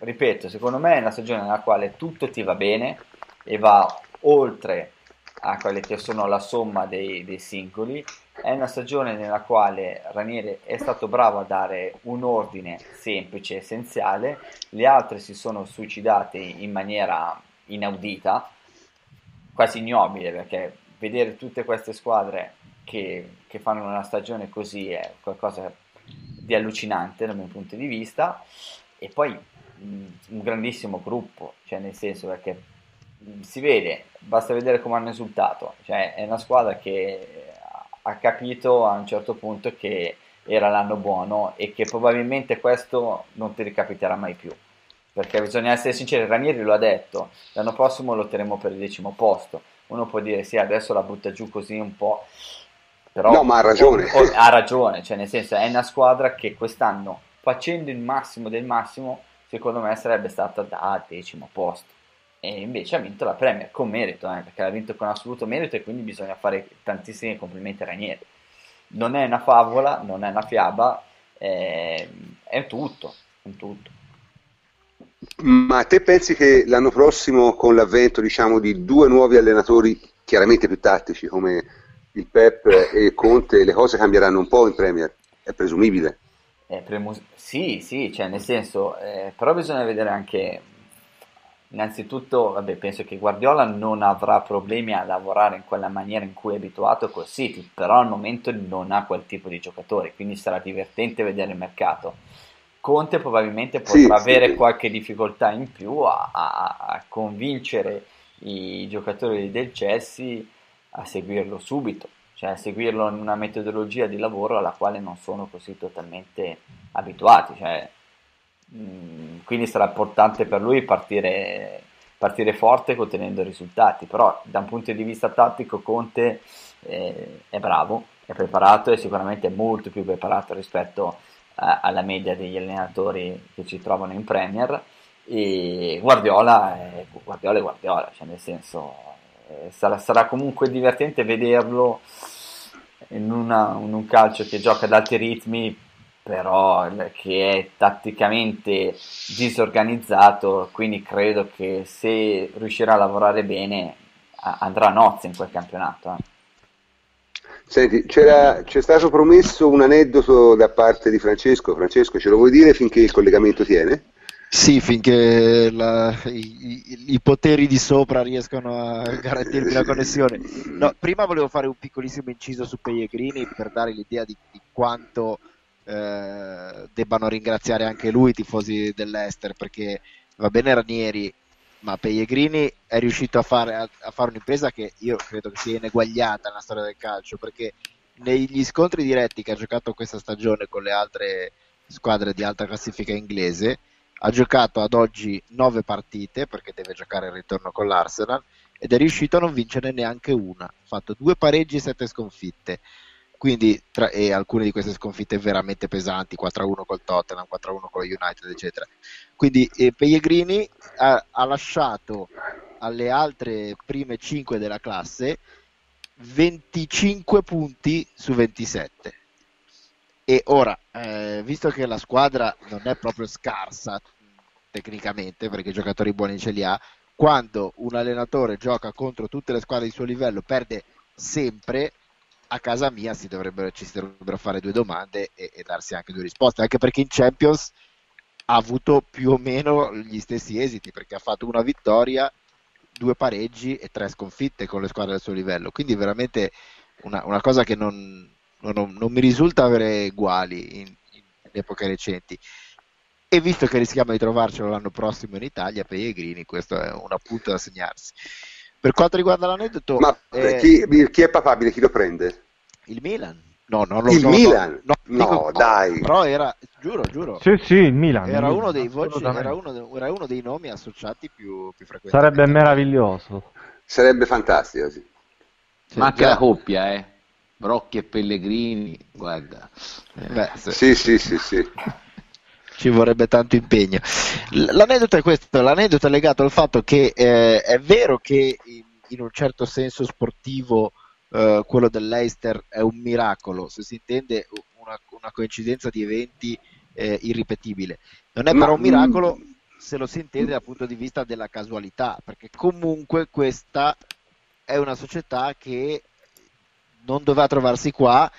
ripeto, secondo me è una stagione nella quale tutto ti va bene e va oltre a quelle che sono la somma dei, dei singoli. È una stagione nella quale Ranieri è stato bravo a dare un ordine semplice, essenziale, le altre si sono suicidate in maniera inaudita, quasi ignobile, perché vedere tutte queste squadre che, che fanno una stagione così è qualcosa di allucinante dal mio punto di vista. E poi un grandissimo gruppo, cioè nel senso perché si vede, basta vedere come hanno risultato, cioè è una squadra che ha capito a un certo punto che era l'anno buono e che probabilmente questo non ti ricapiterà mai più. Perché bisogna essere sinceri, Ranieri lo ha detto, l'anno prossimo lotteremo per il decimo posto, uno può dire sì, adesso la butta giù così un po', però no, ma ha ragione. O, o, ha ragione, cioè nel senso è una squadra che quest'anno facendo il massimo del massimo, secondo me sarebbe stata da decimo posto. E invece ha vinto la Premier con merito, eh, perché l'ha vinto con assoluto merito e quindi bisogna fare tantissimi complimenti a Ranieri. Non è una favola, non è una fiaba, è, è tutto, è tutto. Ma te pensi che l'anno prossimo, con l'avvento diciamo, di due nuovi allenatori chiaramente più tattici come il Pep e Conte, le cose cambieranno un po' in Premier? È presumibile? È premus- sì, sì, cioè nel senso, eh, però bisogna vedere anche, innanzitutto, vabbè, penso che Guardiola non avrà problemi a lavorare in quella maniera in cui è abituato col City, però al momento non ha quel tipo di giocatori, quindi sarà divertente vedere il mercato Conte probabilmente potrà sì, avere sì. qualche difficoltà in più a, a, a, convincere i giocatori del Chelsea a seguirlo subito, cioè a seguirlo in una metodologia di lavoro alla quale non sono così totalmente abituati. Cioè, mh, mm, quindi sarà importante per lui partire, partire forte ottenendo risultati, però da un punto di vista tattico Conte eh, è bravo, è preparato e sicuramente è molto più preparato rispetto a alla media degli allenatori che ci trovano in Premier e Guardiola è Guardiola, è Guardiola cioè nel senso eh, sarà, sarà, comunque divertente vederlo in, una, in, un calcio che gioca ad alti ritmi però che è tatticamente disorganizzato quindi credo che se riuscirà a lavorare bene andrà a nozze in quel campionato eh. Senti, c'è stato promesso un aneddoto da parte di Francesco. Francesco, ce lo vuoi dire finché il collegamento tiene? Sì, finché la, i, i, poteri di sopra riescono a garantirmi la connessione. No, prima volevo fare un piccolissimo inciso su Pellegrini per dare l'idea di, di quanto eh, debbano ringraziare anche lui i tifosi dell'Ester, perché va bene Ranieri, ma Pellegrini è riuscito a fare, a, a fare, un'impresa che io credo che sia ineguagliata nella storia del calcio perché negli scontri diretti che ha giocato questa stagione con le altre squadre di alta classifica inglese ha giocato ad oggi nove partite perché deve giocare il ritorno con l'Arsenal ed è riuscito a non vincere neanche una. Ha fatto due pareggi e sette sconfitte quindi tra, e alcune di queste sconfitte veramente pesanti 4-1 col Tottenham, 4-1 con lo United eccetera. Quindi eh, Pellegrini ha, ha, lasciato alle altre prime 5 della classe 25 punti su 27 e ora eh, visto che la squadra non è proprio scarsa tecnicamente perché i giocatori buoni ce li ha quando un allenatore gioca contro tutte le squadre di suo livello perde sempre a casa mia si dovrebbero, ci si dovrebbero fare due domande e, e, darsi anche due risposte, anche perché in Champions ha avuto più o meno gli stessi esiti, perché ha fatto una vittoria, due pareggi e tre sconfitte con le squadre del suo livello, quindi veramente una, una cosa che non, non, non, mi risulta avere uguali in, in, epoche recenti. E visto che rischiamo di trovarcelo l'anno prossimo in Italia, Pellegrini, questo è un appunto da segnarsi. Per quanto riguarda l'aneddoto, ma eh, chi, chi, è papabile? Chi lo prende? Il Milan. No, non lo il so. Milan? No, no, no dai. Però era, giuro, giuro. Sì, sì, il Milan. Era, il uno, dei voci, era, uno, era uno dei nomi associati più, più frequenti. Sarebbe meraviglioso. Sarebbe fantastico, sì. Manca la coppia, eh. Brocchi e Pellegrini, guarda. Eh. Beh, sì, sì, sì, sì *laughs* ci vorrebbe tanto impegno. L'aneddoto è questo, l'aneddoto è legato al fatto che eh, è vero che in, in, un certo senso sportivo eh, quello dell'Eister è un miracolo, se si intende una, una coincidenza di eventi eh, irripetibile. Non è però un miracolo se lo si intende dal punto di vista della casualità, perché comunque questa è una società che non doveva trovarsi qua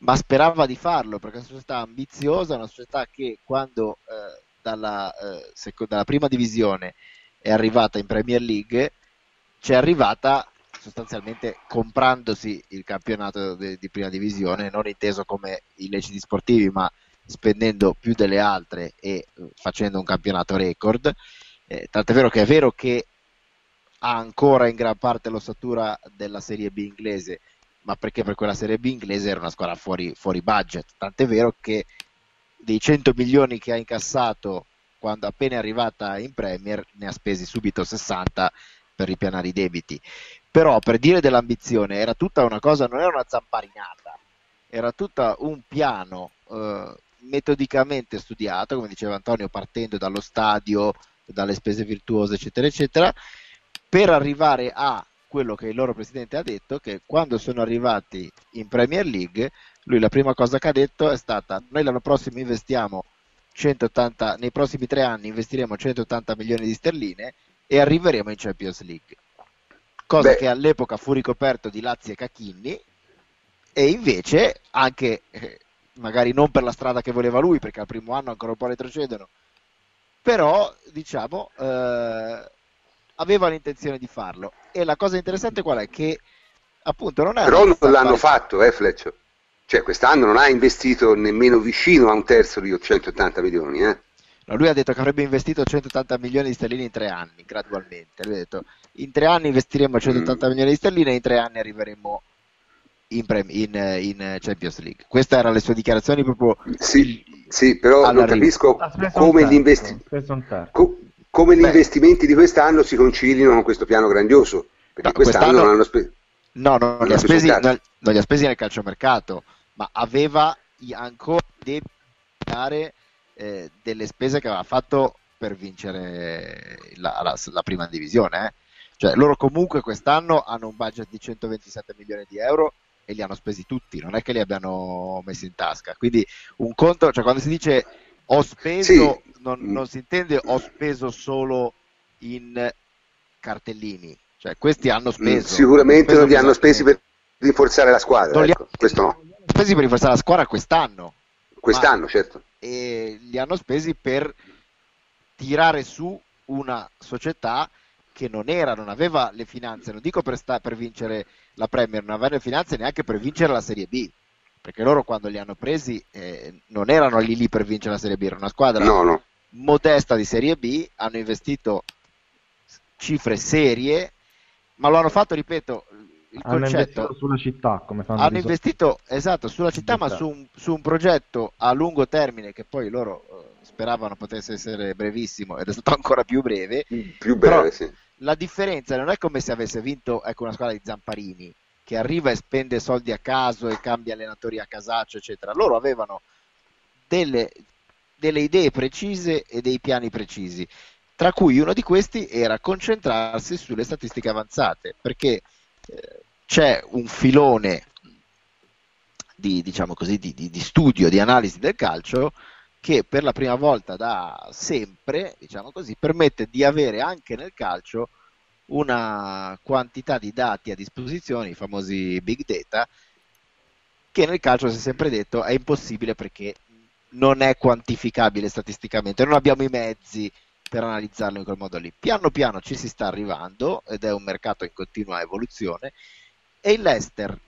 ma sperava di farlo perché è una società ambiziosa, una società che quando eh, dalla, eh, sec- dalla, prima divisione è arrivata in Premier League ci è arrivata sostanzialmente comprandosi il campionato de- di prima divisione, non inteso come illeciti sportivi, ma spendendo più delle altre e eh, facendo un campionato record. Eh, tant'è vero che è vero che ha ancora in gran parte l'ossatura della Serie B inglese, ma perché per quella Serie B inglese era una squadra fuori, fuori budget. Tant'è vero che dei 100 milioni che ha incassato quando appena è arrivata in Premier ne ha spesi subito 60 per ripianare i debiti. però per dire dell'ambizione era tutta una cosa, non era una zamparinata, era tutta un piano eh, metodicamente studiato, come diceva Antonio, partendo dallo stadio, dalle spese virtuose, eccetera, eccetera, per arrivare a quello che il loro presidente ha detto, che quando sono arrivati in Premier League, lui la prima cosa che ha detto è stata, noi l'anno prossimo investiamo 180, nei prossimi tre anni investiremo 180 milioni di sterline e arriveremo in Champions League. Cosa Beh. che all'epoca fu ricoperto di Lazio e Cacchini e invece anche, eh, magari non per la strada che voleva lui, perché al primo anno ancora un po' retrocedono, però diciamo eh, aveva l'intenzione di farlo. E la cosa interessante qual è? Che appunto non è... Però non l'hanno fatto, eh Fleccio? Cioè quest'anno non ha investito nemmeno vicino a un terzo di 180 milioni, eh? No, lui ha detto che avrebbe investito 180 milioni di sterline in tre anni, gradualmente. Lui ha detto in tre anni investiremo 180 mm. milioni di sterline e in tre anni arriveremo in, in, in, Champions League. Queste erano le sue dichiarazioni proprio. Sì, sì però non capisco come, gli, investi- co- come gli investimenti di quest'anno si conciliano con questo piano grandioso. Perché no, quest'anno, quest'anno non hanno speso. No, no, non, li ha spesi, non, non li ha spesi nel calciomercato ma aveva ancora di pagare eh, delle spese che aveva fatto per vincere la, la, la prima divisione. Eh. Cioè, loro comunque quest'anno hanno un budget di 127 milioni di euro e li hanno spesi tutti, non è che li abbiano messi in tasca. Quindi un conto, cioè quando si dice ho speso, sì. non, non, si intende ho speso solo in cartellini, cioè questi hanno speso. Sicuramente non li hanno spesi per rinforzare la squadra, ecco. questo no spesi per rinforzare la squadra quest'anno. Quest'anno, certo. E li hanno spesi per tirare su una società che non era, non aveva le finanze, non dico per, sta, per vincere la Premier, non aveva le finanze neanche per vincere la Serie B, perché loro quando li hanno presi eh, non erano lì lì per vincere la Serie B, era una squadra no, no. modesta di Serie B, hanno investito cifre serie, ma lo hanno fatto, ripeto, il hanno concetto, investito sulla città come fanno hanno investito esatto sulla città ma su un, su un, progetto a lungo termine che poi loro uh, speravano potesse essere brevissimo ed è stato *laughs* ancora più breve. Più breve sì. la differenza non è come se avesse vinto ecco, una squadra di Zamparini che arriva e spende soldi a caso e cambia allenatori a casaccio eccetera. Loro avevano delle, delle idee precise e dei piani precisi tra cui uno di questi era concentrarsi sulle statistiche avanzate perché c'è un filone di, diciamo così, di, di, di, studio, di analisi del calcio che per la prima volta da sempre, diciamo così, permette di avere anche nel calcio una quantità di dati a disposizione, i famosi big data, che nel calcio si è sempre detto è impossibile perché non è quantificabile statisticamente, non abbiamo i mezzi per analizzarlo in quel modo lì. Piano piano ci si sta arrivando ed è un mercato in continua evoluzione e il Leicester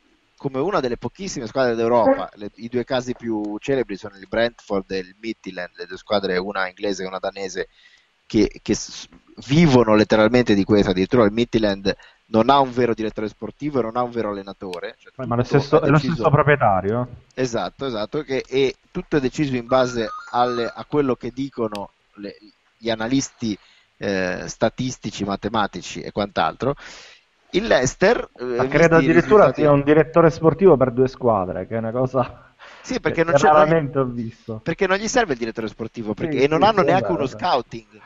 come una delle pochissime squadre d'Europa, le, i due casi più celebri sono il Brentford e il Midtjylland, le due squadre, una inglese e una danese, che, che vivono letteralmente di questo, addirittura il Midtjylland non ha un vero direttore sportivo e non ha un vero allenatore. Cioè, ma lo stesso, è, lo stesso proprietario. Esatto, esatto, che, e tutto è deciso in base alle, a quello che dicono le, gli analisti eh, statistici, matematici e quant'altro. Il Leicester... Eh, credo addirittura risultati... sia un direttore sportivo per due squadre, che è una cosa... Sì, perché non, raramente ho visto. perché non gli serve il direttore sportivo perché, sì, e non sì, hanno neanche uno scouting.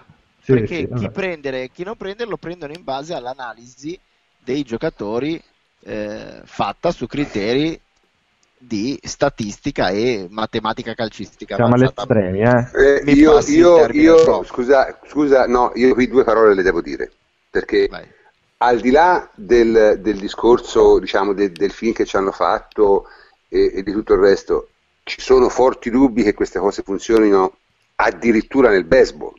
Perché chi prendere e chi non prendere lo prendono in base all'analisi dei giocatori eh, fatta su criteri di statistica e matematica calcistica. Siamo agli estremi, eh? eh io, io, io scusa, scusa, no, io qui due parole le devo dire, perché Vai. al di là del, del discorso, diciamo, de, del film che ci hanno fatto e, e di tutto il resto, ci sono forti dubbi che queste cose funzionino addirittura nel baseball.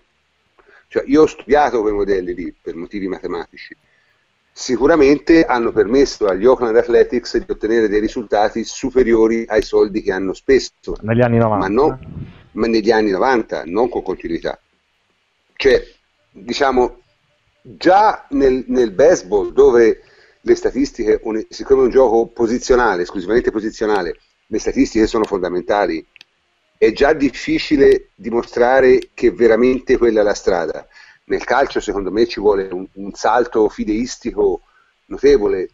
Cioè, io ho studiato quei modelli lì per motivi matematici. Sicuramente hanno permesso agli Oakland Athletics di ottenere dei risultati superiori ai soldi che hanno speso. Negli anni 90 ma, non, ma negli anni 90 non con continuità. Cioè diciamo già nel, nel baseball dove le statistiche siccome è un gioco posizionale esclusivamente posizionale le statistiche sono fondamentali è già difficile dimostrare che veramente quella è la strada nel calcio secondo me ci vuole un, un salto fideistico notevole.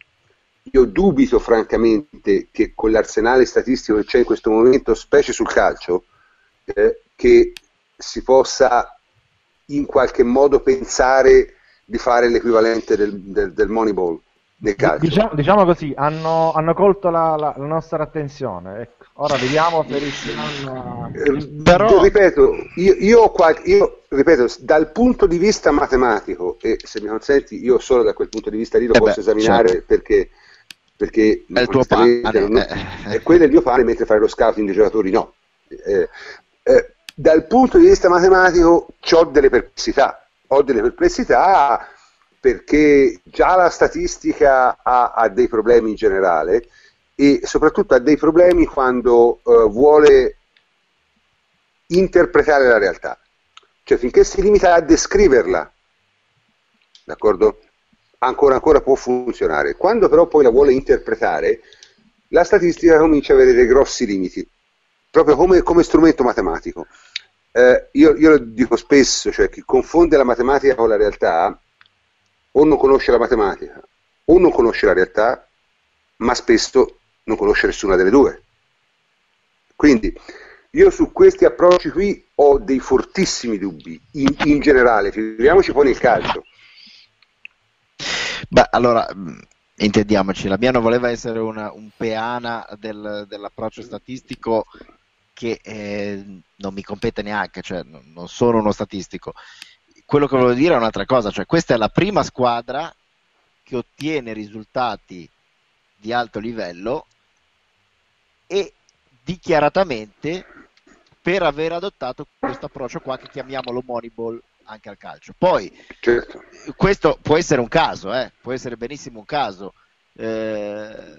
Io dubito francamente che con l'arsenale statistico che c'è in questo momento, specie sul calcio, eh, che si possa in qualche modo pensare di fare l'equivalente del, del, del Moneyball nel calcio. Diciamo, diciamo così, hanno, hanno colto la, la, la, nostra attenzione. Ecco. Ora vediamo se riusciranno a... Eh, però... Ripeto, io, io, qualche, io, ripeto, dal punto di vista matematico, e se mi consenti, io solo da quel punto di vista lì lo eh posso beh, esaminare certo. perché, perché è il tuo pane. Non, eh. quello è il mio pane, mentre fare lo scouting dei giocatori no. Eh, eh, dal punto di vista matematico ho delle perplessità. Ho delle perplessità perché già la statistica ha, ha, dei problemi in generale e soprattutto ha dei problemi quando uh, vuole interpretare la realtà. Cioè finché si limita a descriverla, d'accordo? Ancora, ancora può funzionare. Quando però poi la vuole interpretare, la statistica comincia a avere dei grossi limiti, proprio come, come strumento matematico. Eh, io, io, lo dico spesso, cioè chi confonde la matematica con la realtà o non conosce la matematica o non conosce la realtà, ma spesso non conosce nessuna delle due. Quindi io su questi approcci qui ho dei fortissimi dubbi, in, in generale, figuriamoci poi nel calcio. Beh, allora, intendiamoci, la mia non voleva essere una, un peana del, dell'approccio statistico che eh, non mi compete neanche, cioè non sono uno statistico quello che volevo dire è un'altra cosa, cioè questa è la prima squadra che ottiene risultati di alto livello e dichiaratamente per aver adottato questo approccio qua che chiamiamolo Moneyball anche al calcio. Poi certo. questo può essere un caso, eh? può essere benissimo un caso. Eh,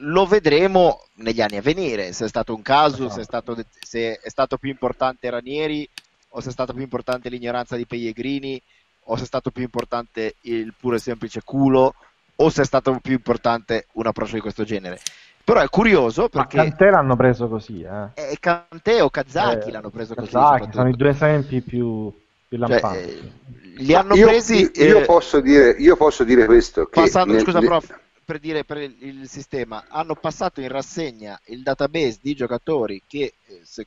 lo vedremo negli anni a venire, se è stato un caso, se è stato, se è stato più importante Ranieri o se è stata più importante l'ignoranza di Pellegrini, o se è stato più importante il puro e semplice culo, o se è stato più importante un approccio di questo genere. Però è curioso perché... Ma Kanté l'hanno preso così, eh. E Kanté o Kazaki eh, l'hanno preso Kazaki, così. Sono i due esempi più, più cioè, lampanti. Cioè, eh, li hanno io, presi... Io, io, posso dire, io, posso dire, questo. Passando, nel, scusa, prof, per dire per il, il, sistema, hanno passato in rassegna il database di giocatori che, eh, se,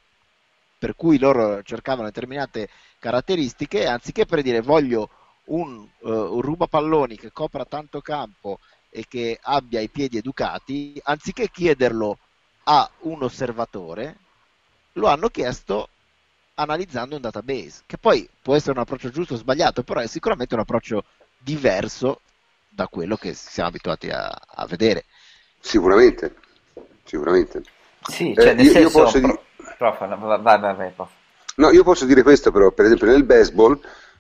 per cui loro cercavano determinate caratteristiche, anziché per dire voglio un, uh, un rubapalloni che copra tanto campo e che abbia i piedi educati, anziché chiederlo a un osservatore, lo hanno chiesto analizzando un database, che poi può essere un approccio giusto o sbagliato, però è sicuramente un approccio diverso da quello che siamo abituati a, a vedere. Sicuramente, sicuramente. Sì, cioè, eh, nel io, senso, io posso dire Prof, vai, vai, vai, prof. No, io posso dire questo però, per esempio nel baseball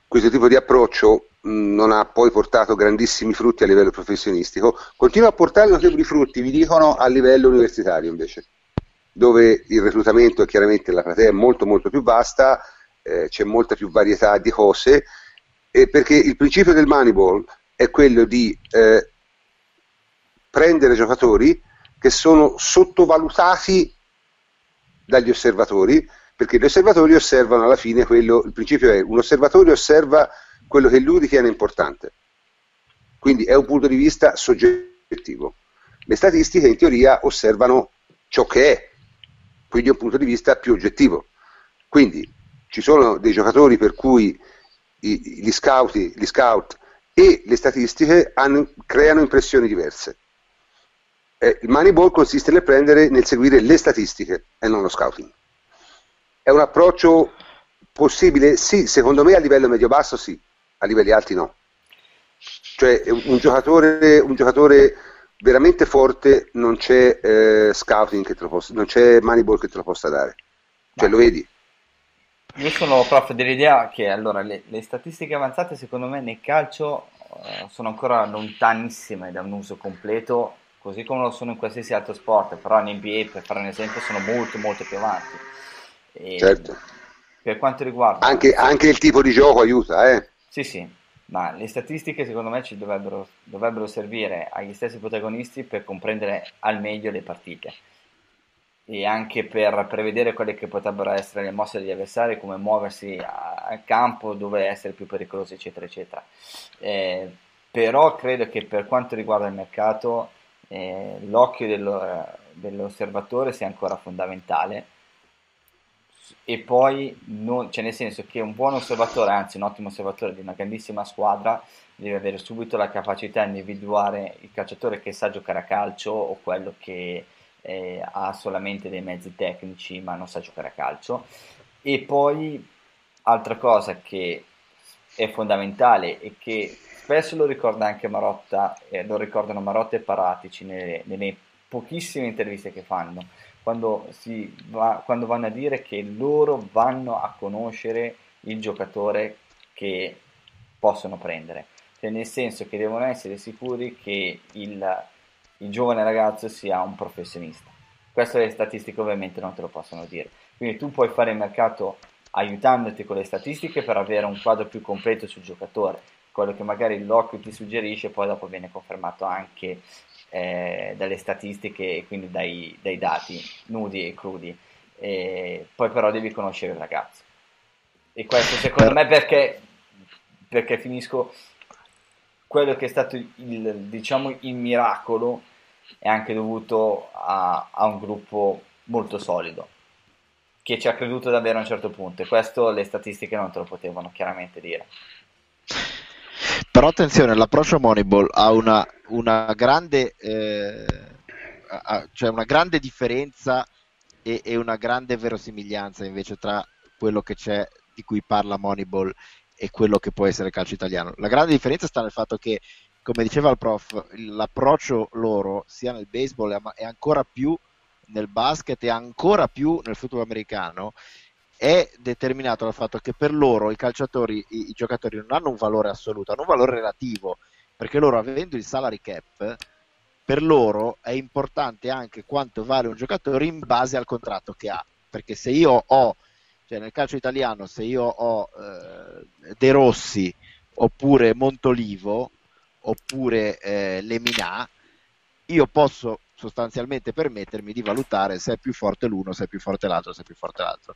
questo tipo di approccio non ha poi portato grandissimi frutti a livello professionistico, continua a portare notevoli frutti, vi dicono, a livello universitario invece, dove il reclutamento è chiaramente la platea è molto molto più vasta, eh, c'è molta più varietà di cose, perché il principio del Moneyball è quello di eh, prendere giocatori che sono sottovalutati dagli osservatori, perché gli osservatori osservano alla fine quello, il principio è un osservatore osserva quello che lui ritiene importante, quindi è un punto di vista soggettivo. Le statistiche in teoria osservano ciò che è, quindi è un punto di vista più oggettivo. Quindi ci sono dei giocatori per cui i, gli, scout, gli scout e le statistiche hanno, creano impressioni diverse. Eh, il Moneyball consiste nel prendere, nel seguire le statistiche e non lo scouting. È un approccio possibile? Sì, secondo me a livello medio-basso sì, a livelli alti no. Cioè un giocatore, un giocatore veramente forte non c'è eh, scouting che te lo possa, non c'è Moneyball che te lo possa dare. Cioè lo vedi. Io sono prof dell'idea che allora le, le statistiche avanzate secondo me nel calcio uh, sono ancora lontanissime da un uso completo così come lo sono in qualsiasi altro sport, però in NBA, per fare un esempio, sono molto molto più avanti. Certo. Per quanto riguarda... Anche, anche, il tipo di gioco aiuta, eh? Sì, sì, ma le statistiche secondo me ci dovrebbero, dovrebbero servire agli stessi protagonisti per comprendere al meglio le partite e anche per prevedere quelle che potrebbero essere le mosse degli avversari, come muoversi al campo, dove essere più pericolosi, eccetera, eccetera. Eh, però credo che per quanto riguarda il mercato eh, l'occhio dello, dell'osservatore sia ancora fondamentale e poi non, cioè nel senso che un buon osservatore, anzi un ottimo osservatore di una grandissima squadra deve avere subito la capacità di individuare il calciatore che sa giocare a calcio o quello che eh, ha solamente dei mezzi tecnici ma non sa giocare a calcio. E poi altra cosa che è fondamentale e che spesso lo ricorda anche Marotta, eh, lo ricordano Marotta e Paratici nelle, nelle pochissime interviste che fanno, quando, va, quando vanno a dire che loro vanno a conoscere il giocatore che possono prendere, cioè nel senso che devono essere sicuri che il, il giovane ragazzo sia un professionista. Queste le statistiche ovviamente non te lo possono dire. Quindi tu puoi fare il mercato aiutandoti con le statistiche per avere un quadro più completo sul giocatore. Quello che magari l'occhio ti suggerisce poi dopo viene confermato anche eh, dalle statistiche e quindi dai, dai, dati nudi e crudi. E poi però devi conoscere il ragazzo. E questo secondo me perché, perché finisco quello che è stato il, diciamo, il miracolo è anche dovuto a, a un gruppo molto solido che ci ha creduto davvero a un certo punto e questo le statistiche non te lo potevano chiaramente dire. Però attenzione, l'approccio Moneyball ha una, una grande, eh, ha, cioè una grande differenza e, e, una grande verosimiglianza invece tra quello che c'è di cui parla Moneyball e quello che può essere il calcio italiano. La grande differenza sta nel fatto che, come diceva il prof, l'approccio loro sia nel baseball e ancora più nel basket e ancora più nel football americano è determinato dal fatto che per loro i calciatori, i, i, giocatori non hanno un valore assoluto, hanno un valore relativo, perché loro avendo il salary cap, per loro è importante anche quanto vale un giocatore in base al contratto che ha, perché se io ho, cioè nel calcio italiano, se io ho eh, De Rossi oppure Montolivo oppure eh, Leminà, io posso sostanzialmente permettermi di valutare se è più forte l'uno, se è più forte l'altro, se è più forte l'altro.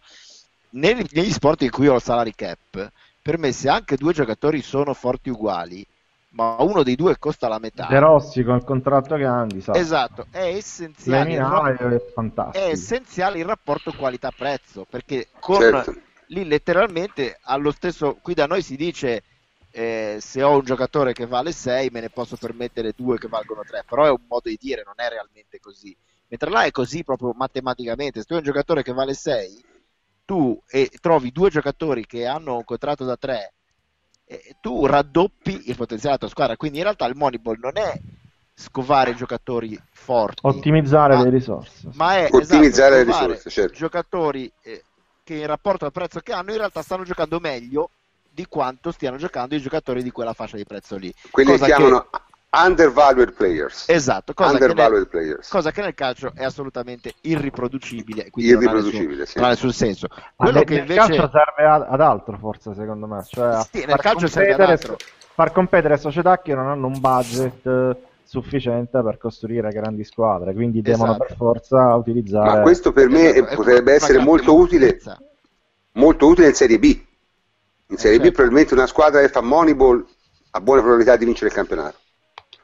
Negli, negli sport in cui ho il salary cap, per me se anche due giocatori sono forti uguali, ma uno dei due costa la metà. De Rossi con il contratto che ha, so. Esatto, è essenziale, il, ra- è essenziale il rapporto qualità-prezzo, perché con, certo. lì letteralmente allo stesso, qui da noi si dice eh, se ho un giocatore che vale 6 me ne posso permettere due che valgono 3, però è un modo di dire, non è realmente così. Mentre là è così proprio matematicamente, se tu hai un giocatore che vale 6, tu e trovi due giocatori che hanno un contratto da 3, eh, tu raddoppi il potenziale della tua squadra, quindi in realtà il Moneyball non è scovare giocatori forti, ottimizzare ma, le risorse, ma è ottimizzare esatto, le risorse, certo. giocatori eh, che in rapporto al prezzo che hanno in realtà stanno giocando meglio di quanto stiano giocando i giocatori di quella fascia di prezzo lì. Quelli cosa chiamano che... undervalued players. Esatto, cosa, undervalued che nel, players. cosa che nel calcio è assolutamente irriproducibile, quindi irriproducibile, non, sì. non ha nessun senso. Quello ah, che invece... calcio serve ad, altro, forse, secondo me. Cioè sì, nel calcio serve ad altro. Far competere società che non hanno un budget eh, sufficiente per costruire grandi squadre, quindi devono esatto. per forza utilizzare. Ma questo per me esatto, potrebbe essere molto utile, molto utile in Serie B in Serie certo. B probabilmente una squadra che fa Moneyball ha buone probabilità di vincere il campionato.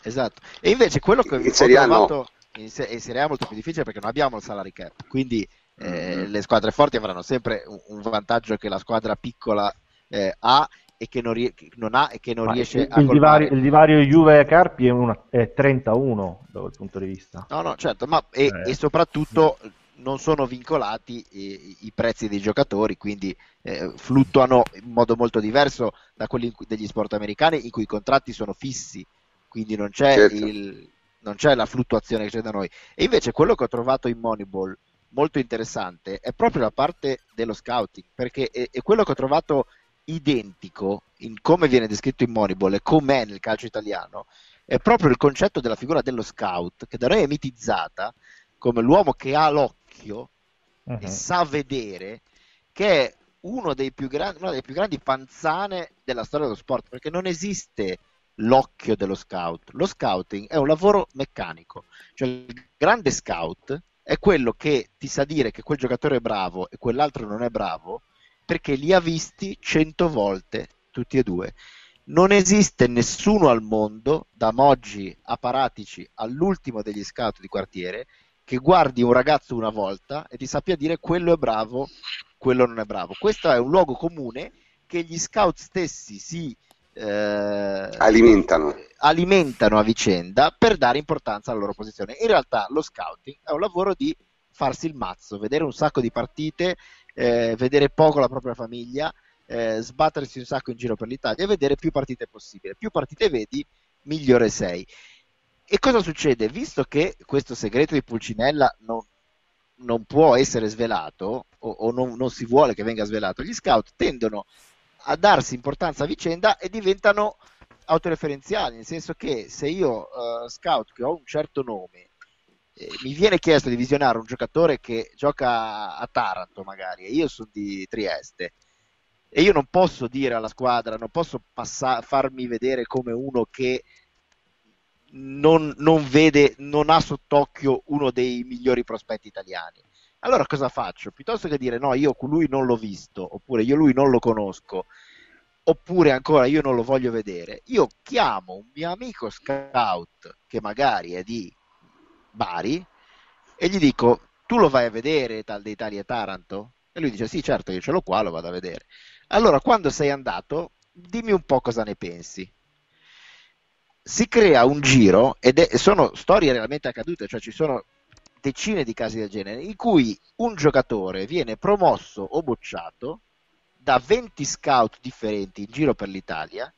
Esatto. E invece quello che in Serie A no. in, se- in Serie A è molto più difficile perché non abbiamo il salary cap, quindi eh, mm-hmm. le squadre forti avranno sempre un, un vantaggio che la squadra piccola eh, ha e che non, rie- non, ha e che non Ma riesce il, a il divario, il divario Juve Carpi è, una, è 31 da quel punto di vista. No, no, certo, ma e, eh. e soprattutto non sono vincolati i, i prezzi dei giocatori, quindi eh, fluttuano in modo molto diverso da quelli degli sport americani in cui i contratti sono fissi, quindi non c'è, certo. il, non c'è la fluttuazione che c'è da noi. E invece quello che ho trovato in Moneyball molto interessante è proprio la parte dello scouting, perché è, è quello che ho trovato identico in come viene descritto in Moneyball e com'è nel calcio italiano, è proprio il concetto della figura dello scout, che da noi è mitizzata come l'uomo che ha l'occhio occhio uh-huh. e sa vedere che è uno dei più grandi, una delle più grandi panzane della storia dello sport, perché non esiste l'occhio dello scout. Lo scouting è un lavoro meccanico, cioè il grande scout è quello che ti sa dire che quel giocatore è bravo e quell'altro non è bravo perché li ha visti cento volte tutti e due. non esiste nessuno al mondo, da Moggi a Paratici all'ultimo degli scout di quartiere, che guardi un ragazzo una volta e ti sappia dire quello è bravo, quello non è bravo. Questo è un luogo comune che gli scout stessi si eh, alimentano. alimentano a vicenda per dare importanza alla loro posizione. In realtà lo scouting è un lavoro di farsi il mazzo, vedere un sacco di partite, eh, vedere poco la propria famiglia, eh, sbattersi un sacco in giro per l'Italia e vedere più partite possibile. Più partite vedi, migliore sei. E cosa succede? Visto che questo segreto di Pulcinella non, non può essere svelato o, o non, non, si vuole che venga svelato, gli scout tendono a darsi importanza a vicenda e diventano autoreferenziali, nel senso che se io uh, scout che ho un certo nome eh, mi viene chiesto di visionare un giocatore che gioca a Taranto magari e io sono di Trieste e io non posso dire alla squadra, non posso passa- farmi vedere come uno che non, non, vede, non ha sott'occhio uno dei migliori prospetti italiani. Allora cosa faccio? Piuttosto che dire no, io lui non l'ho visto, oppure io lui non lo conosco, oppure ancora io non lo voglio vedere, io chiamo un mio amico scout che magari è di Bari e gli dico tu lo vai a vedere tal dei Italia Taranto? E lui dice sì certo io ce l'ho qua, lo vado a vedere. Allora quando sei andato dimmi un po' cosa ne pensi si crea un giro, ed è, sono storie realmente accadute, cioè ci sono decine di casi del genere, in cui un giocatore viene promosso o bocciato da 20 scout differenti in giro per l'Italia,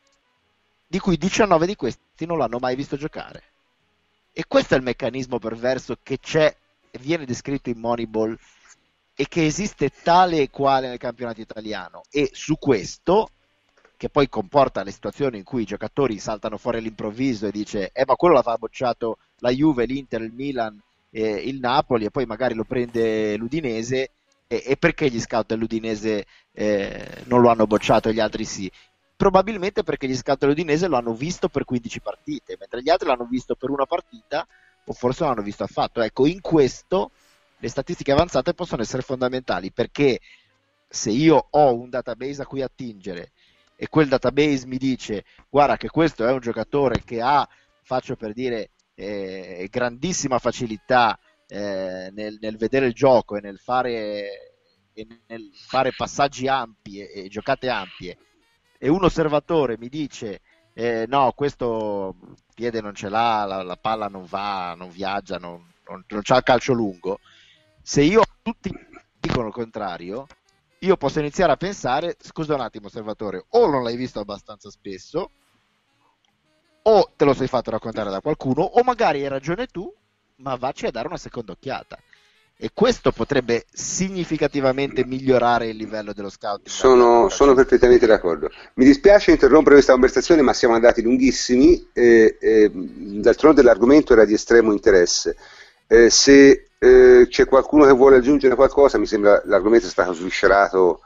di cui 19 di questi non l'hanno mai visto giocare. E questo è il meccanismo perverso che c'è, viene descritto in Moneyball e che esiste tale e quale nel campionato italiano. E su questo che poi comporta le situazioni in cui i giocatori saltano fuori all'improvviso e dice eh ma quello l'aveva bocciato la Juve, l'Inter, il Milan, eh, il Napoli e poi magari lo prende l'Udinese e, e perché gli scout dell'Udinese eh, non lo hanno bocciato e gli altri sì? Probabilmente perché gli scout dell'Udinese lo hanno visto per 15 partite, mentre gli altri l'hanno visto per una partita o forse non l'hanno visto affatto. Ecco, in questo le statistiche avanzate possono essere fondamentali perché se io ho un database a cui attingere e quel database mi dice guarda che questo è un giocatore che ha, faccio per dire, eh, grandissima facilità eh, nel, nel, vedere il gioco e nel fare, e nel fare passaggi ampi e, e, giocate ampie. E un osservatore mi dice eh, no, questo piede non ce l'ha, la, la palla non va, non viaggia, non, non, non c'ha il calcio lungo, se io tutti dicono il contrario, io posso iniziare a pensare, scusa un attimo osservatore, o non l'hai visto abbastanza spesso, o te lo sei fatto raccontare da qualcuno, o magari hai ragione tu, ma vacci a dare una seconda occhiata. E questo potrebbe significativamente migliorare il livello dello scouting. Sono, sono perfettamente d'accordo. Mi dispiace interrompere questa conversazione, ma siamo andati lunghissimi e, e d'altronde l'argomento era di estremo interesse. Eh, se eh, c'è qualcuno che vuole aggiungere qualcosa, mi sembra l'argomento è stato sviscerato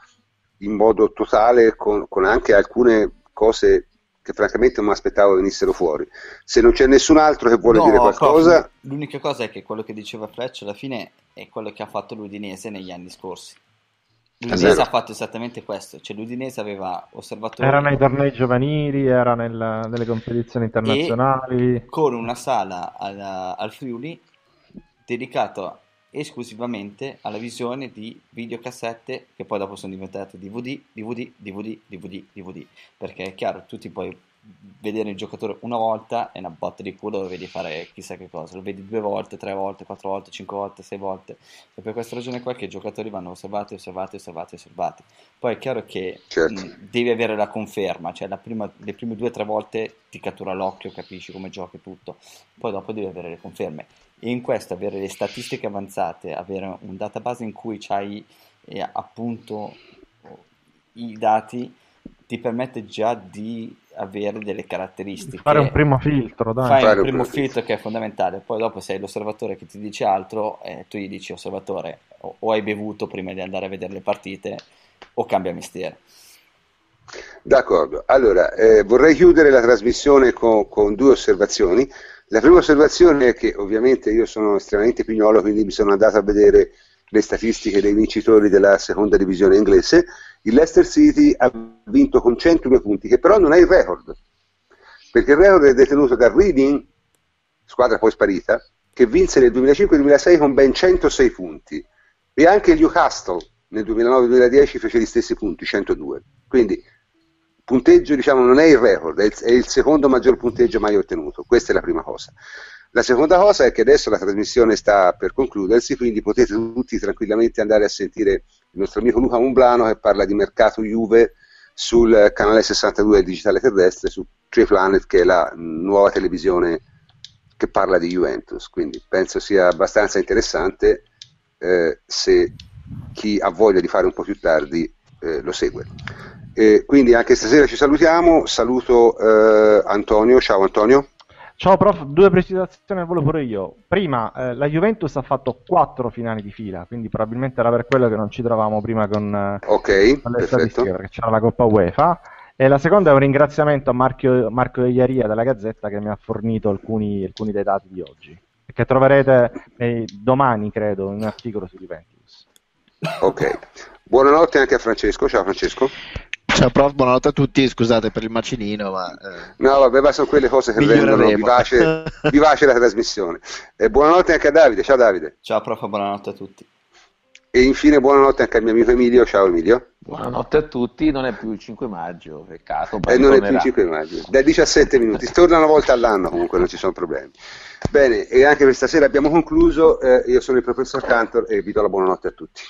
in modo totale con, con anche alcune cose che francamente non mi aspettavo venissero fuori. Se non c'è nessun altro che vuole no, dire qualcosa... Cosa, l'unica cosa è che quello che diceva Fletch alla fine è quello che ha fatto l'Udinese negli anni scorsi. L'Udinese ha fatto esattamente questo, cioè l'Udinese aveva osservatori... Era nei tornei giovanili, era nel, nelle competizioni internazionali. con una sala al, al Friuli dedicato esclusivamente alla visione di videocassette che poi dopo sono diventate DVD, DVD, DVD, DVD, DVD, perché è chiaro, tu ti puoi vedere il giocatore una volta è una botta di culo lo vedi fare chissà che cosa, lo vedi due volte, tre volte, quattro volte, cinque volte, sei volte. E per questa ragione qua che i giocatori vanno osservati, osservati, osservati, osservati. Poi è chiaro che certo. mh, devi avere la conferma cioè la prima, le prime due o tre volte ti cattura l'occhio, capisci come gioca e tutto. Poi dopo devi avere le conferme. e in questo avere le statistiche avanzate, avere un database in cui hai eh, appunto i dati ti permette già di avere delle caratteristiche. Fare un primo filtro, dai. Fai Fare un primo filtro che è fondamentale, poi dopo se hai l'osservatore che ti dice altro, eh, tu gli dici osservatore o, o, hai bevuto prima di andare a vedere le partite o cambia mestiere. D'accordo, allora eh, vorrei chiudere la trasmissione con, con due osservazioni. La prima osservazione è che ovviamente io sono estremamente pignolo, quindi mi sono andato a vedere le statistiche dei vincitori della seconda divisione inglese, il Leicester City ha vinto con 102 punti, che però non è il record, perché il record è detenuto da Reading, squadra poi sparita, che vinse nel 2005-2006 con ben 106 punti, e anche il Newcastle nel 2009-2010 fece gli stessi punti, 102. Quindi punteggio diciamo, non è il record, è il, è il, secondo maggior punteggio mai ottenuto, questa è la prima cosa. La seconda cosa è che adesso la trasmissione sta per concludersi, quindi potete tutti tranquillamente andare a sentire il nostro amico Luca Umblano che parla di mercato Juve sul canale 62 del digitale terrestre, su Tree Planet, che è la nuova televisione che parla di Juventus. Quindi penso sia abbastanza interessante eh, se chi ha voglia di fare un po' più tardi eh, lo segue. E quindi anche stasera ci salutiamo, saluto eh, Antonio, ciao Antonio. Ciao prof, due precisazioni al volo pure io. Prima, eh, la Juventus ha fatto quattro finali di fila, quindi probabilmente era per quello che non ci trovavamo prima con, eh, okay, con le statistiche, perché c'era la Coppa UEFA. E la seconda è un ringraziamento a Marco, Marco Iaria della Gazzetta che mi ha fornito alcuni, alcuni dei dati di oggi, che troverete eh, domani, credo, in un articolo su Juventus. Ok, buonanotte anche a Francesco. Ciao Francesco. Ciao prof, buonanotte a tutti, scusate per il macinino, ma... Eh, no, vabbè, ma sono quelle cose che rendono vivace, *laughs* vivace la trasmissione. E buonanotte anche a Davide, ciao Davide. Ciao prof, buonanotte a tutti. E infine buonanotte anche al mio amico Emilio, ciao Emilio. Buonanotte a tutti, non è più il 5 maggio, peccato. E eh, non è più il 5 maggio, dai 17 minuti, torna una volta all'anno comunque, non ci sono problemi. Bene, e anche per stasera abbiamo concluso, eh, io sono il professor Cantor e vi do la buonanotte a tutti.